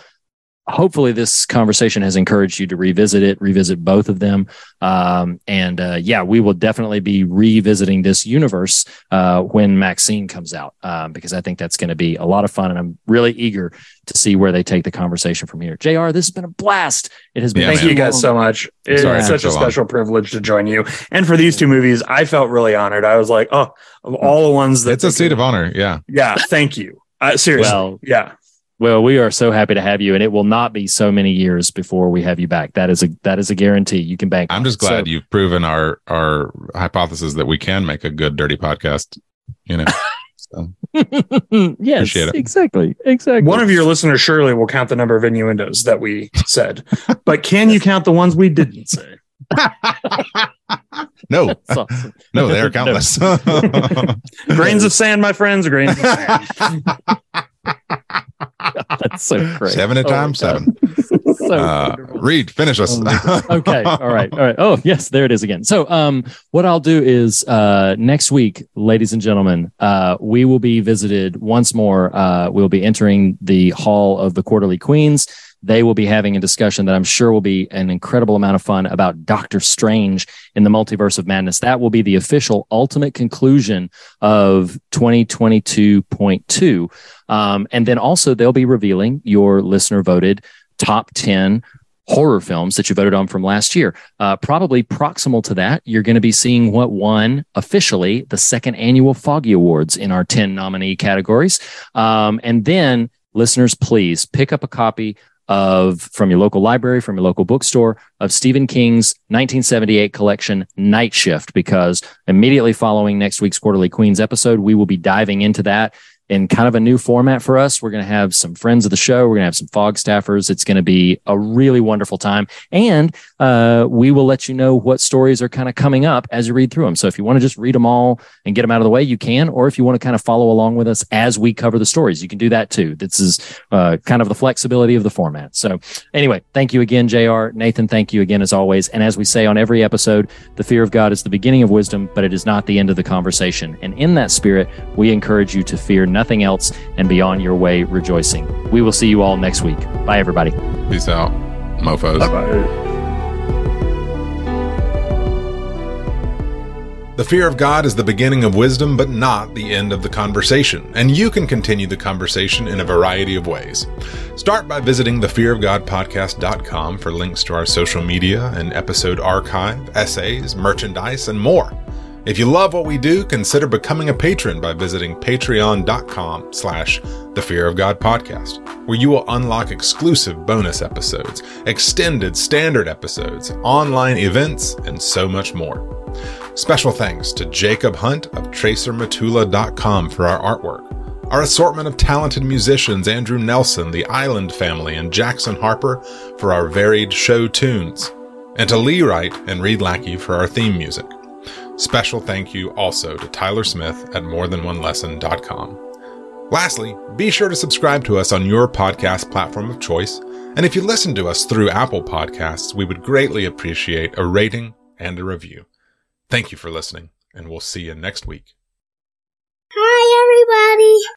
Hopefully this conversation has encouraged you to revisit it revisit both of them um, and uh, yeah we will definitely be revisiting this universe uh, when maxine comes out um, because i think that's going to be a lot of fun and i'm really eager to see where they take the conversation from here jr this has been a blast it has been Yeah, Thank man. you guys so much. It's Sorry such took a so long. special privilege to join you. And for these two movies, I felt really honored. I was like, oh, of all the ones that It's a seat of honor. Yeah. yeah, thank you. Uh, seriously, Well, yeah. Well we are so happy to have you and it will not be so many years before we have you back that is a that is a guarantee you can bank I'm just it. So- glad you've proven our our hypothesis that we can make a good dirty podcast. You know. *laughs* So, yes exactly exactly One of your listeners surely will count the number of innuendos that we said, but can you count the ones we didn't say? *laughs* no, awesome. *laughs* no, they are countless. Grains of sand, my friends. Grains of sand. *laughs* That's so great. Seven at Oh my times seven. *laughs* so Uh. Reed, finish us. Oh okay. *laughs* All right. All right. Oh, yes. There it is again. So, um, what I'll do is uh, next week, ladies and gentlemen, uh, we will be visited once more. Uh, we'll be entering the Hall of the Quarterly Queens. They will be having a discussion that I'm sure will be an incredible amount of fun about Doctor Strange in the Multiverse of Madness. That will be the official ultimate conclusion of 2022.2. Um, and then also they'll be revealing your listener voted top 10 horror films that you voted on from last year. Uh, probably proximal to that, you're going to be seeing what won officially the second annual Foggy Awards in our 10 nominee categories. Um, and then, listeners, please pick up a copy of from your local library, from your local bookstore of Stephen King's 1978 collection Night Shift, because immediately following next week's Quarterly Queens episode, we will be diving into that in kind of a new format for us. We're going to have some friends of the show. We're going to have some fog staffers. It's going to be a really wonderful time. And uh, we will let you know what stories are kind of coming up as you read through them. So if you want to just read them all and get them out of the way, you can. Or if you want to kind of follow along with us as we cover the stories, you can do that too. This is uh, kind of the flexibility of the format. So anyway, thank you again, JR. Nathan, thank you again as always. And as we say on every episode, the fear of God is the beginning of wisdom, but it is not the end of the conversation. And in that spirit, we encourage you to fear nothing else and be on your way rejoicing. We will see you all next week. Bye, everybody. Peace out, mofos. Bye-bye. The fear of God is the beginning of wisdom, but not the end of the conversation, and you can continue the conversation in a variety of ways. Start by visiting thefearofgodpodcast.com for links to our social media and episode archive, essays, merchandise, and more. If you love what we do, consider becoming a patron by visiting patreon.com slash the Fear of God podcast, where you will unlock exclusive bonus episodes, extended standard episodes, online events, and so much more. Special thanks to Jacob Hunt of TracerMatula.com for our artwork. Our assortment of talented musicians Andrew Nelson, the Island Family, and Jackson Harper for our varied show tunes. And to Lee Wright and Reed Lackey for our theme music. Special thank you also to Tyler Smith at morethanonelesson.com. Lastly, be sure to subscribe to us on your podcast platform of choice. And if you listen to us through Apple Podcasts, we would greatly appreciate a rating and a review. Thank you for listening, and we'll see you next week. Hi, everybody.